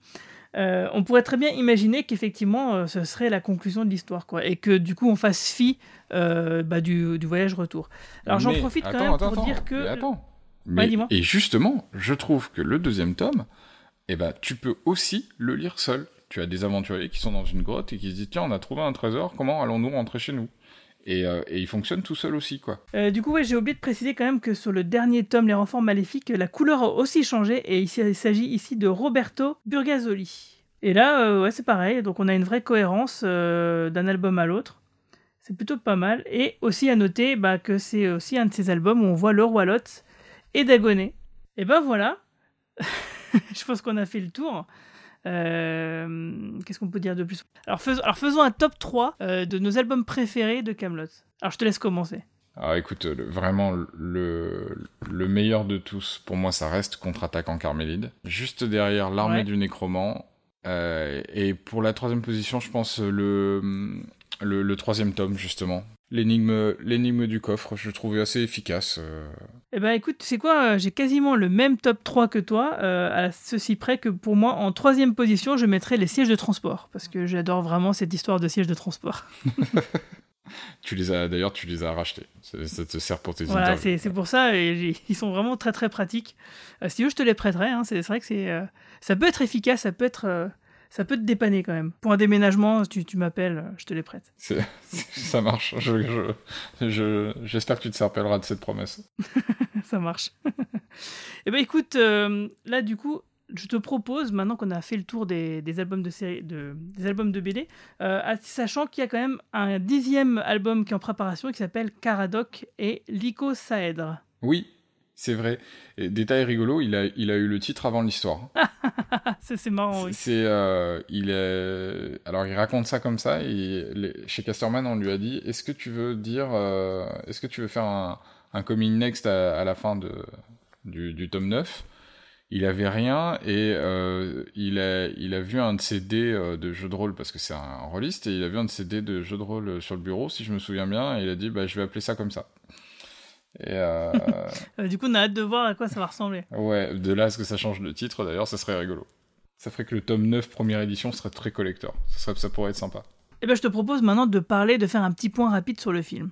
Speaker 5: euh, on pourrait très bien imaginer qu'effectivement euh, ce serait la conclusion de l'histoire, quoi, et que du coup on fasse fi euh, bah, du, du voyage retour. Alors j'en profite quand même
Speaker 6: attends,
Speaker 5: pour
Speaker 6: attends,
Speaker 5: dire que
Speaker 6: mais attends. Et justement je trouve que le deuxième tome eh ben tu peux aussi le lire seul tu as des aventuriers qui sont dans une grotte et qui se disent tiens on a trouvé un trésor comment allons-nous rentrer chez nous? Et, euh, et il fonctionne tout seul aussi quoi
Speaker 5: Euh, du coup, ouais, j'ai oublié de préciser quand même que sur le dernier tome, Les Renforts Maléfiques, la couleur a aussi changé et il s'agit ici de Roberto Burgazoli. Et là, euh, ouais, c'est pareil, donc on a une vraie cohérence d'un album à l'autre. C'est plutôt pas mal. Et aussi à noter bah, que c'est aussi un de ces albums où on voit le roi Lot et Dagonet. Et ben voilà, je pense qu'on a fait le tour. Euh, Qu'est-ce qu'on peut dire de plus? Alors, fais- alors faisons un top 3 euh, de nos albums préférés de Camelot. Alors je te laisse commencer.
Speaker 6: Alors écoute, le- vraiment le, le meilleur de tous, pour moi, ça reste Contre-attaque en Carmélide. Juste derrière l'armée
Speaker 5: Ouais.
Speaker 6: du nécromant. Euh, et pour la troisième position, je pense le, le, le troisième tome, justement. L'énigme, l'énigme du coffre, je le trouvais assez efficace. euh.
Speaker 5: Eh ben écoute, c'est quoi euh, J'ai quasiment le même top 3 que toi, euh, à ceci près que pour moi, en troisième position, je mettrais les sièges de transport, parce que j'adore vraiment cette histoire de sièges de transport.
Speaker 6: Tu les as, d'ailleurs, tu les as rachetés. Ça, ça te sert pour tes
Speaker 5: Voilà,
Speaker 6: interviews.
Speaker 5: c'est c'est pour ça, et ils sont vraiment très très pratiques. Euh, si tu veux, je te les prêterai, hein, c'est vrai que c'est, ça peut être efficace, ça peut être... ça peut te dépanner quand même. Pour un déménagement, tu, tu m'appelles, euh, je te les prête.
Speaker 6: Ça marche. Je, je, je- j'espère que tu te rappelleras de cette promesse.
Speaker 5: ça marche. Eh ben écoute, euh, là du coup, je te propose, maintenant qu'on a fait le tour des, des albums de série, de, des albums de BD, euh, sachant qu'il y a quand même un dixième album qui est en préparation qui s'appelle Caradoc et Lycosaèdre.
Speaker 6: Oui, c'est vrai. Et détail rigolo, il a, il a eu le titre avant l'histoire.
Speaker 5: c'est marrant, oui.
Speaker 6: C'est, euh, il est, alors il raconte ça comme ça et les- chez Casterman on lui a dit, est-ce que tu veux dire, euh, est-ce que tu veux faire un, un coming next à, à la fin de du, du tome 9 Il avait rien et euh, il a il a vu un de ses dés euh, de jeu de rôle parce que c'est un rôliste et il a vu un de ses dés de jeu de rôle sur le bureau si je me souviens bien et il a dit bah je vais appeler ça comme ça. Et euh,
Speaker 5: Euh, du coup, on a hâte de voir à quoi ça va ressembler.
Speaker 6: Ouais, de là à ce que ça change de titre, d'ailleurs, ça serait rigolo. Ça ferait que le tome 9 première édition serait très collector. Ça, serait, ça pourrait être sympa.
Speaker 5: Eh ben, je te propose maintenant de parler, de faire un petit point rapide sur le film.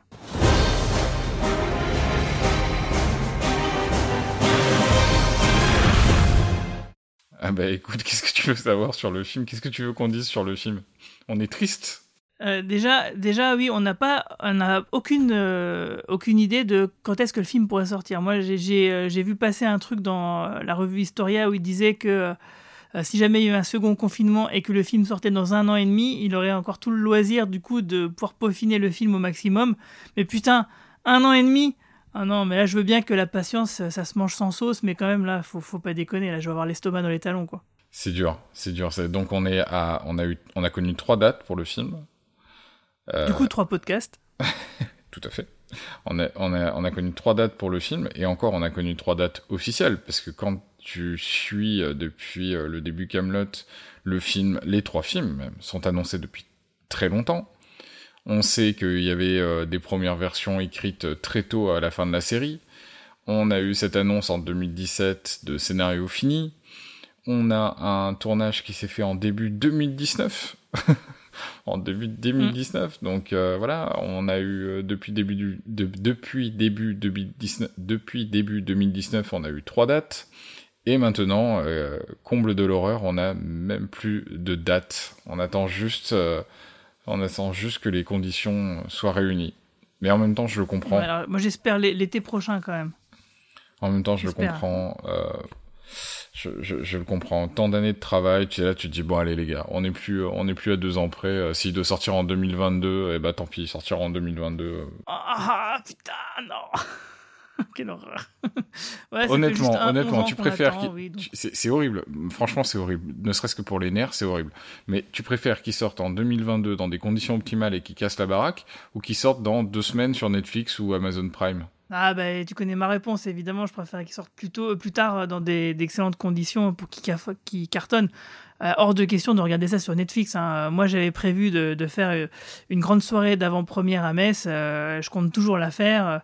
Speaker 6: Ah bah écoute, qu'est-ce que tu veux savoir sur le film? Qu'est-ce que tu veux qu'on dise sur le film? On est triste?
Speaker 5: Euh, déjà, déjà, oui, on n'a pas, on n'a aucune, euh, aucune idée de quand est-ce que le film pourrait sortir. Moi, euh, j'ai vu passer un truc dans la revue Historia où il disait que si jamais il y a eu un second confinement et que le film sortait dans un an et demi, il aurait encore tout le loisir du coup de pouvoir peaufiner le film au maximum. Mais putain, un an et demi Ah non, mais là je veux bien que la patience, ça, se mange sans sauce, mais quand même là, faut, faut pas déconner. Là, je vais avoir l'estomac dans les talons, quoi.
Speaker 6: C'est dur, c'est dur. Donc on est à, on a eu, on a connu trois dates pour le film. Euh,
Speaker 5: Du coup, trois podcasts.
Speaker 6: Tout à fait. On a, on, a, on a connu trois dates pour le film, et encore, on a connu trois dates officielles, parce que quand tu suis euh, depuis euh, le début Camelot, le film, les trois films même, sont annoncés depuis très longtemps. On sait qu'il y avait des premières versions écrites très tôt à la fin de la série. On a eu cette annonce en 2017 de scénario fini. On a un tournage qui s'est fait en début 2019. en début 2019. Donc euh, voilà, on a eu euh, depuis début du, de- depuis début 2019, depuis début 2019, on a eu trois dates. Et maintenant, euh, comble de l'horreur, on a même plus de date. On attend juste, euh, on attend juste que les conditions soient réunies. Mais en même temps, je le comprends.
Speaker 5: Ouais, alors, moi, j'espère l'é- l'été prochain quand même.
Speaker 6: En même temps, je le comprends. euh, je, je, je le comprends. Tant d'années de travail, tu es là, tu te dis bon allez les gars, on n'est plus, on n'est plus à deux ans près. Euh, S'il doit sortir en 2022, eh ben tant pis, il sortira en 2022. euh.
Speaker 5: Ah putain, non Quelle horreur Ouais,
Speaker 6: honnêtement,
Speaker 5: juste un- 11
Speaker 6: honnêtement, tu préfères qu'il-
Speaker 5: oui,
Speaker 6: c'est horrible. Franchement, c'est horrible. Ne serait-ce que pour les nerfs, c'est horrible. Mais tu préfères qu'il sorte en 2022 dans des conditions optimales et qu'il casse la baraque, ou qu'il sorte dans deux semaines sur Netflix ou Amazon Prime?
Speaker 5: Ah bah tu connais ma réponse, évidemment, je préfère qu'il sorte plus tôt, euh, plus tard euh, dans d'excellentes conditions pour qu'il caf- qu'il cartonne. Euh, hors de question de regarder ça sur Netflix. hein. Moi, j'avais prévu de, faire euh, une grande soirée d'avant-première à Metz. je compte toujours la faire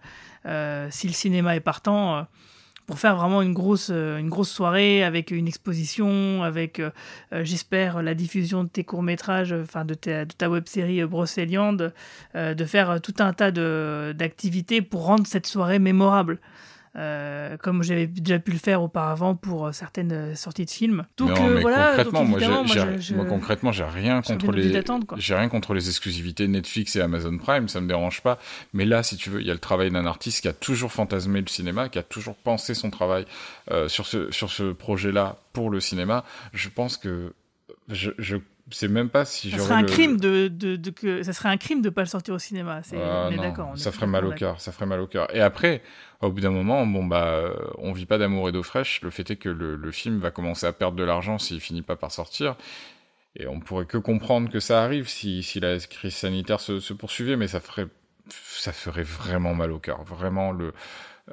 Speaker 5: si le cinéma est partant. Pour faire vraiment une grosse, euh, une grosse soirée avec une exposition, avec, euh, euh, j'espère, la diffusion de tes courts-métrages, enfin de ta, ta web-série Brocéliande, de faire tout un tas d'activités pour rendre cette soirée mémorable. Euh, comme j'avais déjà pu le faire auparavant pour euh, certaines euh, sorties de films. Donc
Speaker 6: non,
Speaker 5: euh,
Speaker 6: mais
Speaker 5: voilà,
Speaker 6: concrètement,
Speaker 5: donc,
Speaker 6: moi,
Speaker 5: je-
Speaker 6: concrètement, j'ai rien contre les, j'ai rien contre les exclusivités Netflix et Amazon Prime, ça me dérange pas. Mais là, si tu veux, il y a le travail d'un artiste qui a toujours fantasmé le cinéma, qui a toujours pensé son travail euh, sur ce sur ce projet-là pour le cinéma. Je pense que je je sais même pas si
Speaker 5: ça
Speaker 6: j'aurais
Speaker 5: serait un
Speaker 6: le-
Speaker 5: crime de, de, de que ça serait un crime de pas le sortir au cinéma. C'est,
Speaker 6: Ah,
Speaker 5: d'accord.
Speaker 6: Ça ferait mal au cœur, ça ferait mal au cœur. Et après, au bout d'un moment, bon bah, euh, on vit pas d'amour et d'eau fraîche. Le fait est que le, le film va commencer à perdre de l'argent s'il finit pas par sortir. Et on pourrait que comprendre que ça arrive si, si la crise sanitaire se, se poursuivait, mais ça ferait, ça ferait vraiment mal au cœur. Vraiment, le,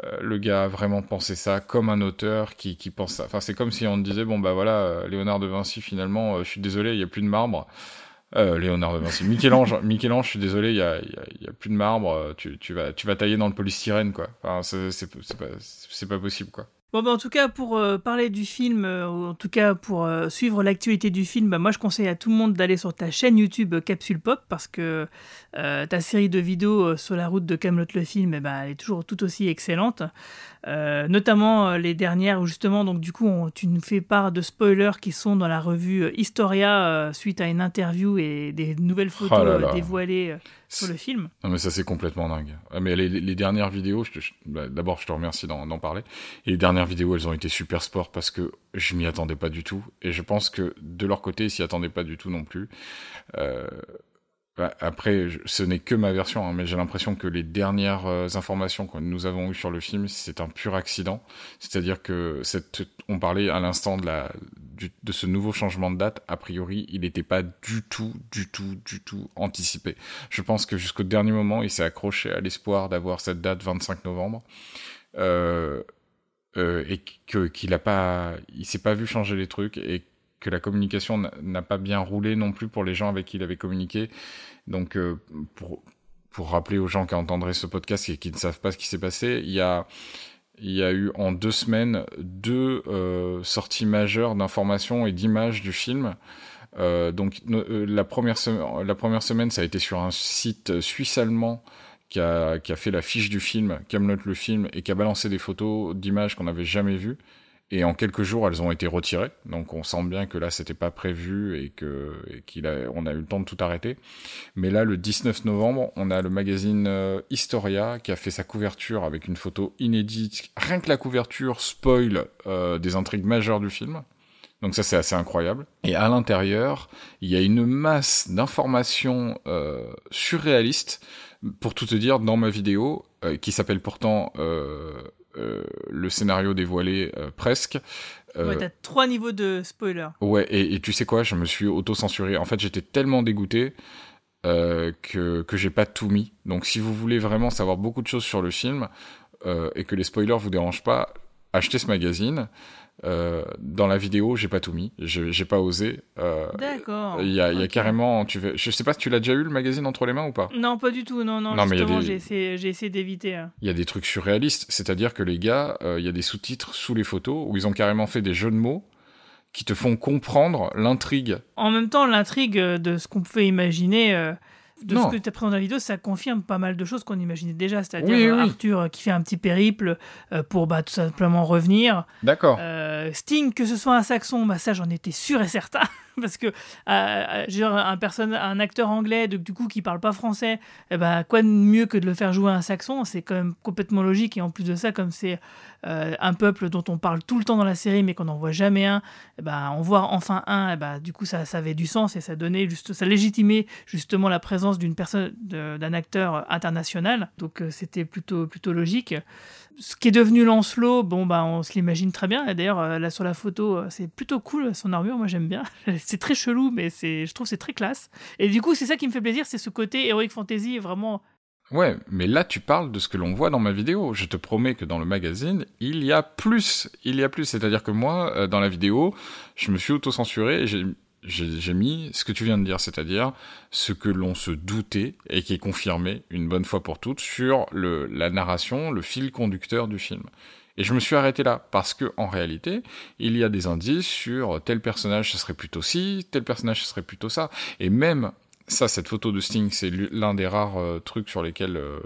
Speaker 6: euh, le gars a vraiment pensé ça comme un auteur qui, qui pense ça. Enfin, c'est comme si on disait, bon bah voilà, euh, Léonard de Vinci, finalement, euh, je suis désolé, il y a plus de marbre. Euh, Léonard de Vinci. Michel-Ange, Michel-Ange, je suis désolé, il y a, il y, a, y a plus de marbre, tu, tu, vas, tu vas tailler dans le polystyrène, quoi. Enfin, c'est c'est- c'est pas, c'est pas possible, quoi.
Speaker 5: Bon, bah, en tout cas, pour euh, parler du film, euh, ou en tout cas pour euh, suivre l'actualité du film, bah, moi je conseille à tout le monde d'aller sur ta chaîne YouTube euh, Capsule Pop parce que ta série de vidéos sur la route de Camelot le film, eh ben, elle est toujours tout aussi excellente. Euh, notamment euh, les dernières où justement, donc du coup, on- tu nous fais part de spoilers qui sont dans la revue euh, Historia euh, suite à une interview et des nouvelles photos
Speaker 6: Oh là là.
Speaker 5: euh, dévoilées euh, sur le film.
Speaker 6: Non, mais ça, c'est complètement dingue. Ah, mais les, les dernières vidéos, bah, d'abord, je te remercie d'en d'en parler. Et les dernières vidéos, elles ont été super sport parce que je m'y attendais pas du tout. Et je pense que de leur côté, ils s'y attendaient pas du tout non plus. Après, ce n'est que ma version, hein, mais j'ai l'impression que les dernières euh, informations que nous avons eues sur le film, c'est un pur accident. C'est-à-dire que cette, on parlait à l'instant de la, de ce nouveau changement de date, a priori, il n'était pas du tout, du tout, du tout anticipé. Je pense que jusqu'au dernier moment, il s'est accroché à l'espoir d'avoir cette date 25 novembre. Euh, euh, et que qu'il a pas, il s'est pas vu changer les trucs et que la communication n'a- pas bien roulé non plus pour les gens avec qui il avait communiqué. Donc euh, pour rappeler aux gens qui entendraient ce podcast et qui ne savent pas ce qui s'est passé, il y a eu en deux semaines deux euh, sorties majeures d'informations et d'images du film. Euh, donc la première semaine, ça a été sur un site suisse-allemand qui a, qui a fait la fiche du film, Camelot le film, et qui a balancé des photos d'images qu'on n'avait jamais vues. Et en quelques jours, elles ont été retirées. Donc on sent bien que là, c'était pas prévu et que et qu'il a, on a eu le temps de tout arrêter. Mais là, le 19 novembre, on a le magazine euh, Historia qui a fait sa couverture avec une photo inédite. Rien que la couverture spoil euh, des intrigues majeures du film. Donc ça, c'est assez incroyable. Et à l'intérieur, il y a une masse d'informations euh, surréalistes. Pour tout te dire, dans ma vidéo, euh, qui s'appelle pourtant euh, le scénario dévoilé euh, presque. euh,
Speaker 5: Ouais, t'as trois niveaux de spoiler.
Speaker 6: Ouais, et, et tu sais quoi, je me suis auto-censuré. En fait, j'étais tellement dégoûté euh, que, que j'ai pas tout mis. Donc, si vous voulez vraiment savoir beaucoup de choses sur le film euh, et que les spoilers vous dérangent pas, achetez ce magazine. Euh, dans la vidéo, j'ai pas tout mis. J'ai pas osé. Euh,
Speaker 5: D'accord.
Speaker 6: Il y a, y carrément. Tu veux, je sais pas si tu l'as déjà eu le magazine entre les mains ou pas?
Speaker 5: Non, pas du tout. Non, non.
Speaker 6: Non,
Speaker 5: justement,
Speaker 6: des-
Speaker 5: j'ai essayé, d'éviter. euh.
Speaker 6: Il y a des trucs surréalistes, c'est-à-dire que les gars, euh, il y a des sous-titres sous les photos où ils ont carrément fait des jeux de mots qui te font comprendre l'intrigue.
Speaker 5: En même temps, l'intrigue euh, de ce qu'on pouvait imaginer, euh, de
Speaker 6: Non.
Speaker 5: ce que tu as présenté dans la vidéo, ça confirme pas mal de choses qu'on imaginait déjà. C'est-à-dire
Speaker 6: Oui, oui.
Speaker 5: Arthur euh, qui fait un petit périple euh, pour bah, tout simplement revenir.
Speaker 6: D'accord.
Speaker 5: Euh, Sting, que ce soit un saxon, bah, ça j'en étais sûr et certain. Parce que euh, genre, un, personne, un acteur anglais, de- du coup, qui parle pas français, eh ben, quoi de mieux que de le faire jouer un saxon? C'est quand même complètement logique. Et en plus de ça, comme c'est euh, un peuple dont on parle tout le temps dans la série, mais qu'on n'en voit jamais un, eh ben, en voir enfin un, eh ben, du coup, ça, ça avait du sens et ça donnait juste, ça légitimait justement la présence d'une personne, d'un acteur international. Donc, euh, c'était plutôt, plutôt logique. Ce qui est devenu Lancelot, bon, bah, on se l'imagine très bien. D'ailleurs, euh, là, sur la photo, euh, c'est plutôt cool, son armure, moi j'aime bien. c'est très chelou, mais c'est, je trouve c'est très classe. Et du coup, c'est ça qui me fait plaisir, c'est ce côté Heroic Fantasy, vraiment.
Speaker 6: Ouais, mais là tu parles de ce que l'on voit dans ma vidéo. Je te promets que dans le magazine, il y a plus. Il y a plus. C'est-à-dire que moi, euh, dans la vidéo, je me suis auto-censuré et j'ai mis ce que tu viens de dire, c'est-à-dire ce que l'on se doutait et qui est confirmé une bonne fois pour toutes sur la narration, le fil conducteur du film. Et je me suis arrêté là parce que en réalité, il y a des indices sur tel personnage ce serait plutôt ci, tel personnage ce serait plutôt ça, et même ça, cette photo de Sting, c'est l'un des rares euh, trucs sur lesquels euh,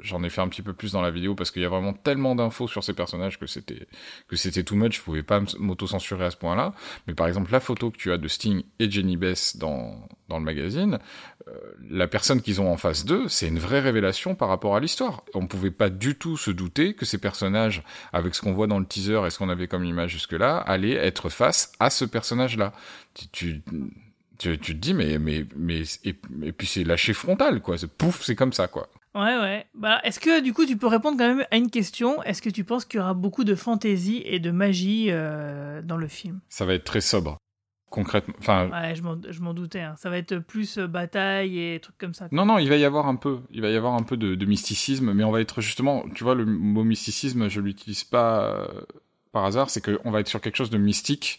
Speaker 6: j'en ai fait un petit peu plus dans la vidéo parce qu'il y a vraiment tellement d'infos sur ces personnages que c'était que c'était too much. Je pouvais pas m'auto-censurer à ce point-là. Mais par exemple, la photo que tu as de Sting et Jenny Bess dans dans le magazine, euh, la personne qu'ils ont en face d'eux, c'est une vraie révélation par rapport à l'histoire. On pouvait pas du tout se douter que ces personnages, avec ce qu'on voit dans le teaser et ce qu'on avait comme image jusque-là, allaient être face à ce personnage-là. Tu, tu tu, tu te dis mais mais mais et, et puis c'est lâché frontal quoi pouf c'est comme ça quoi
Speaker 5: Ouais, ouais. Bah, est-ce que du coup tu peux répondre quand même à une question? Est-ce que tu penses qu'il y aura beaucoup de fantaisie et de magie euh, dans le film?
Speaker 6: Ça va être très sobre concrètement enfin
Speaker 5: Ouais, je m'en, doutais. hein. Ça va être plus euh, bataille et trucs comme ça.
Speaker 6: non non il va y avoir un peu il va y avoir un peu de, de mysticisme mais on va être justement tu vois le mot mysticisme je l'utilise pas euh, par hasard c'est que on va être sur quelque chose de mystique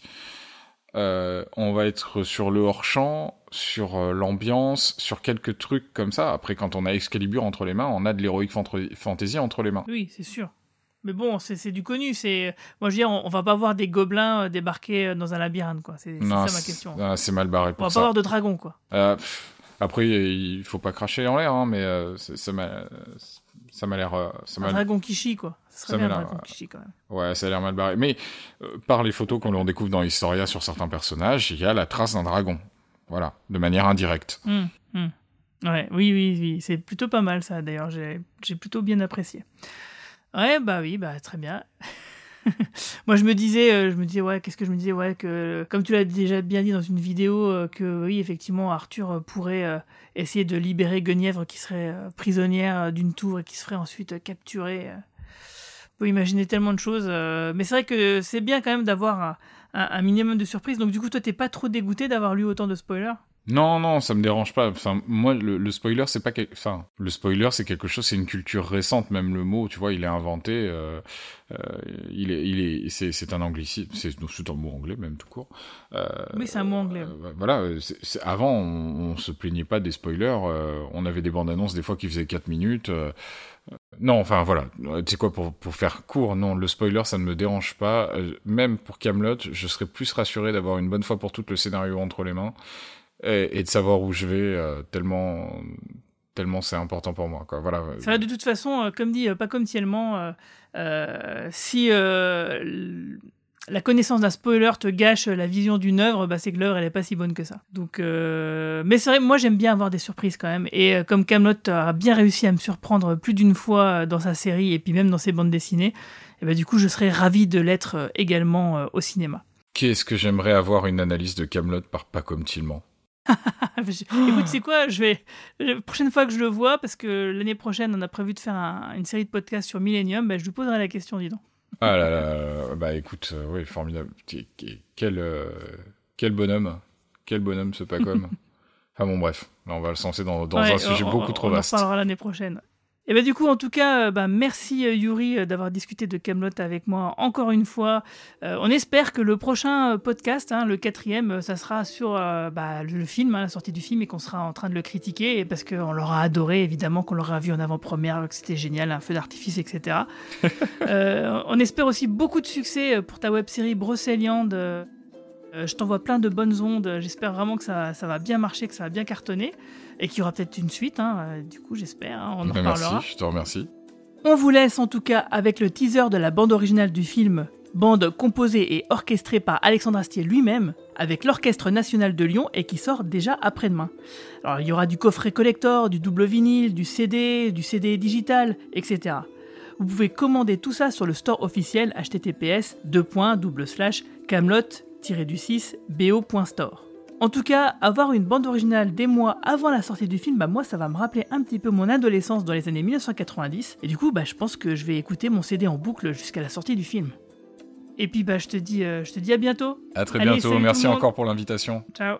Speaker 6: euh, on va être sur le hors-champ, sur euh, l'ambiance, sur quelques trucs comme ça. Après, quand on a Excalibur entre les mains, on a de l'héroïque fantasy entre les mains.
Speaker 5: Oui, c'est sûr. Mais bon, c'est, du connu. C'est moi, je veux dire, on, on va pas voir des gobelins euh, débarquer dans un labyrinthe, quoi. C'est, ça ma question.
Speaker 6: ah, c'est mal barré
Speaker 5: on va pas voir de dragon, quoi.
Speaker 6: Euh, pff, après, il faut pas cracher en l'air, hein, mais ça m'a, l'air,
Speaker 5: Un dragon qui chie, quoi.
Speaker 6: Ça
Speaker 5: serait bien un
Speaker 6: m'a l'air,
Speaker 5: dragon
Speaker 6: euh,
Speaker 5: quand même.
Speaker 6: ouais, ça a l'air mal barré. Mais euh, par les photos qu'on découvre dans Historia sur certains personnages, il y a la trace d'un dragon. Voilà, de manière indirecte.
Speaker 5: Hum, hum. Ouais, oui, oui, oui. C'est plutôt pas mal, ça, d'ailleurs. J'ai, plutôt bien apprécié. Ouais, bah oui, bah très bien. Moi, je me disais, euh, je me disais, ouais, qu'est-ce que je me disais, ouais, que comme tu l'as déjà bien dit dans une vidéo, que oui, effectivement, Arthur pourrait essayer de libérer Guenièvre qui serait prisonnière d'une tour et qui se ferait ensuite capturer. Peut imaginer tellement de choses. euh, mais c'est vrai que c'est bien quand même d'avoir un, un- un minimum de surprises. Donc du coup, toi, t'es pas trop dégoûté d'avoir lu autant de spoilers?
Speaker 6: Non, non, ça me dérange pas. Enfin, moi, le, le spoiler, c'est pas, quel- enfin, le spoiler, c'est quelque chose, c'est une culture récente, même le mot, tu vois, il est inventé. euh, euh, il est, il est, c'est, c'est un anglicisme, c'est, c'est un mot anglais même tout court. Euh,
Speaker 5: Oui, c'est un mot anglais.
Speaker 6: euh, voilà, avant, on, on se plaignait pas des spoilers. on avait des bandes annonces des fois qui faisaient 4 minutes. Non, enfin voilà. Euh, Tu sais quoi, pour, pour faire court, non, le spoiler, ça ne me dérange pas. Euh, même pour Camelot, je serais plus rassuré d'avoir une bonne fois pour toutes le scénario entre les mains et, de savoir où je vais euh, tellement tellement c'est important pour moi quoi voilà
Speaker 5: C'est vrai, de toute façon, comme dit, pas comme si l- la connaissance d'un spoiler te gâche la vision d'une œuvre, bah, c'est que l'œuvre elle est pas si bonne que ça. Donc, euh, mais c'est vrai, moi j'aime bien avoir des surprises quand même. Et euh, comme Camelot a bien réussi à me surprendre plus d'une fois euh, dans sa série et puis même dans ses bandes dessinées, et bah, du coup je serais ravi de l'être également euh, au cinéma.
Speaker 6: qu'est-ce que j'aimerais avoir une analyse de Camelot par pas comme Tillman?
Speaker 5: Écoute, c'est quoi? Je vais la prochaine fois que je le vois, parce que l'année prochaine on a prévu de faire un- une série de podcasts sur Millennium, bah, je lui poserai la question, dis donc.
Speaker 6: Ah là là bah écoute euh, oui formidable. Qu- qu- quel euh, quel bonhomme. Quel bonhomme ce pas comme enfin bon bref là on va le censer dans, dans
Speaker 5: Ouais,
Speaker 6: un sujet
Speaker 5: on-
Speaker 6: beaucoup
Speaker 5: on-
Speaker 6: trop
Speaker 5: on en
Speaker 6: vaste.
Speaker 5: reparlera l'année prochaine. Et bah du coup, en tout cas, bah, merci euh, Yuri euh, d'avoir discuté de Camelot avec moi encore une fois. Euh, on espère que le prochain podcast, hein, le quatrième, ça sera sur euh, bah, le, film, hein, la sortie du film, et qu'on sera en train de le critiquer, et parce qu'on l'aura adoré, évidemment, qu'on l'aura vu en avant-première, que c'était génial, un feu d'artifice, etc. Euh, on espère aussi beaucoup de succès pour ta web-série Brocéliande. Euh, je t'envoie plein de bonnes ondes. J'espère vraiment que ça, ça va bien marcher, que ça va bien cartonner et qu'il y aura peut-être une suite. hein. Euh, Du coup, j'espère. hein, on en
Speaker 6: Bah, merci
Speaker 5: reparlera.
Speaker 6: je te remercie
Speaker 5: On vous laisse en tout cas avec le teaser de la bande originale du film, bande composée et orchestrée par Alexandre Astier lui-même, avec l'Orchestre National de Lyon et qui sort déjà après-demain. Alors il y aura du coffret collector, du double vinyle, du CD, du CD digital, etc. Vous pouvez commander tout ça sur le store officiel https camelot-du6 bo.store. En tout cas, avoir une bande originale des mois avant la sortie du film, bah moi ça va me rappeler un petit peu mon adolescence dans les années 1990. Et du coup, bah je pense que je vais écouter mon CD en boucle jusqu'à la sortie du film. Et puis bah je te dis, euh, je te dis à bientôt.
Speaker 6: à très
Speaker 5: Allez,
Speaker 6: bientôt merci encore pour l'invitation
Speaker 5: Ciao.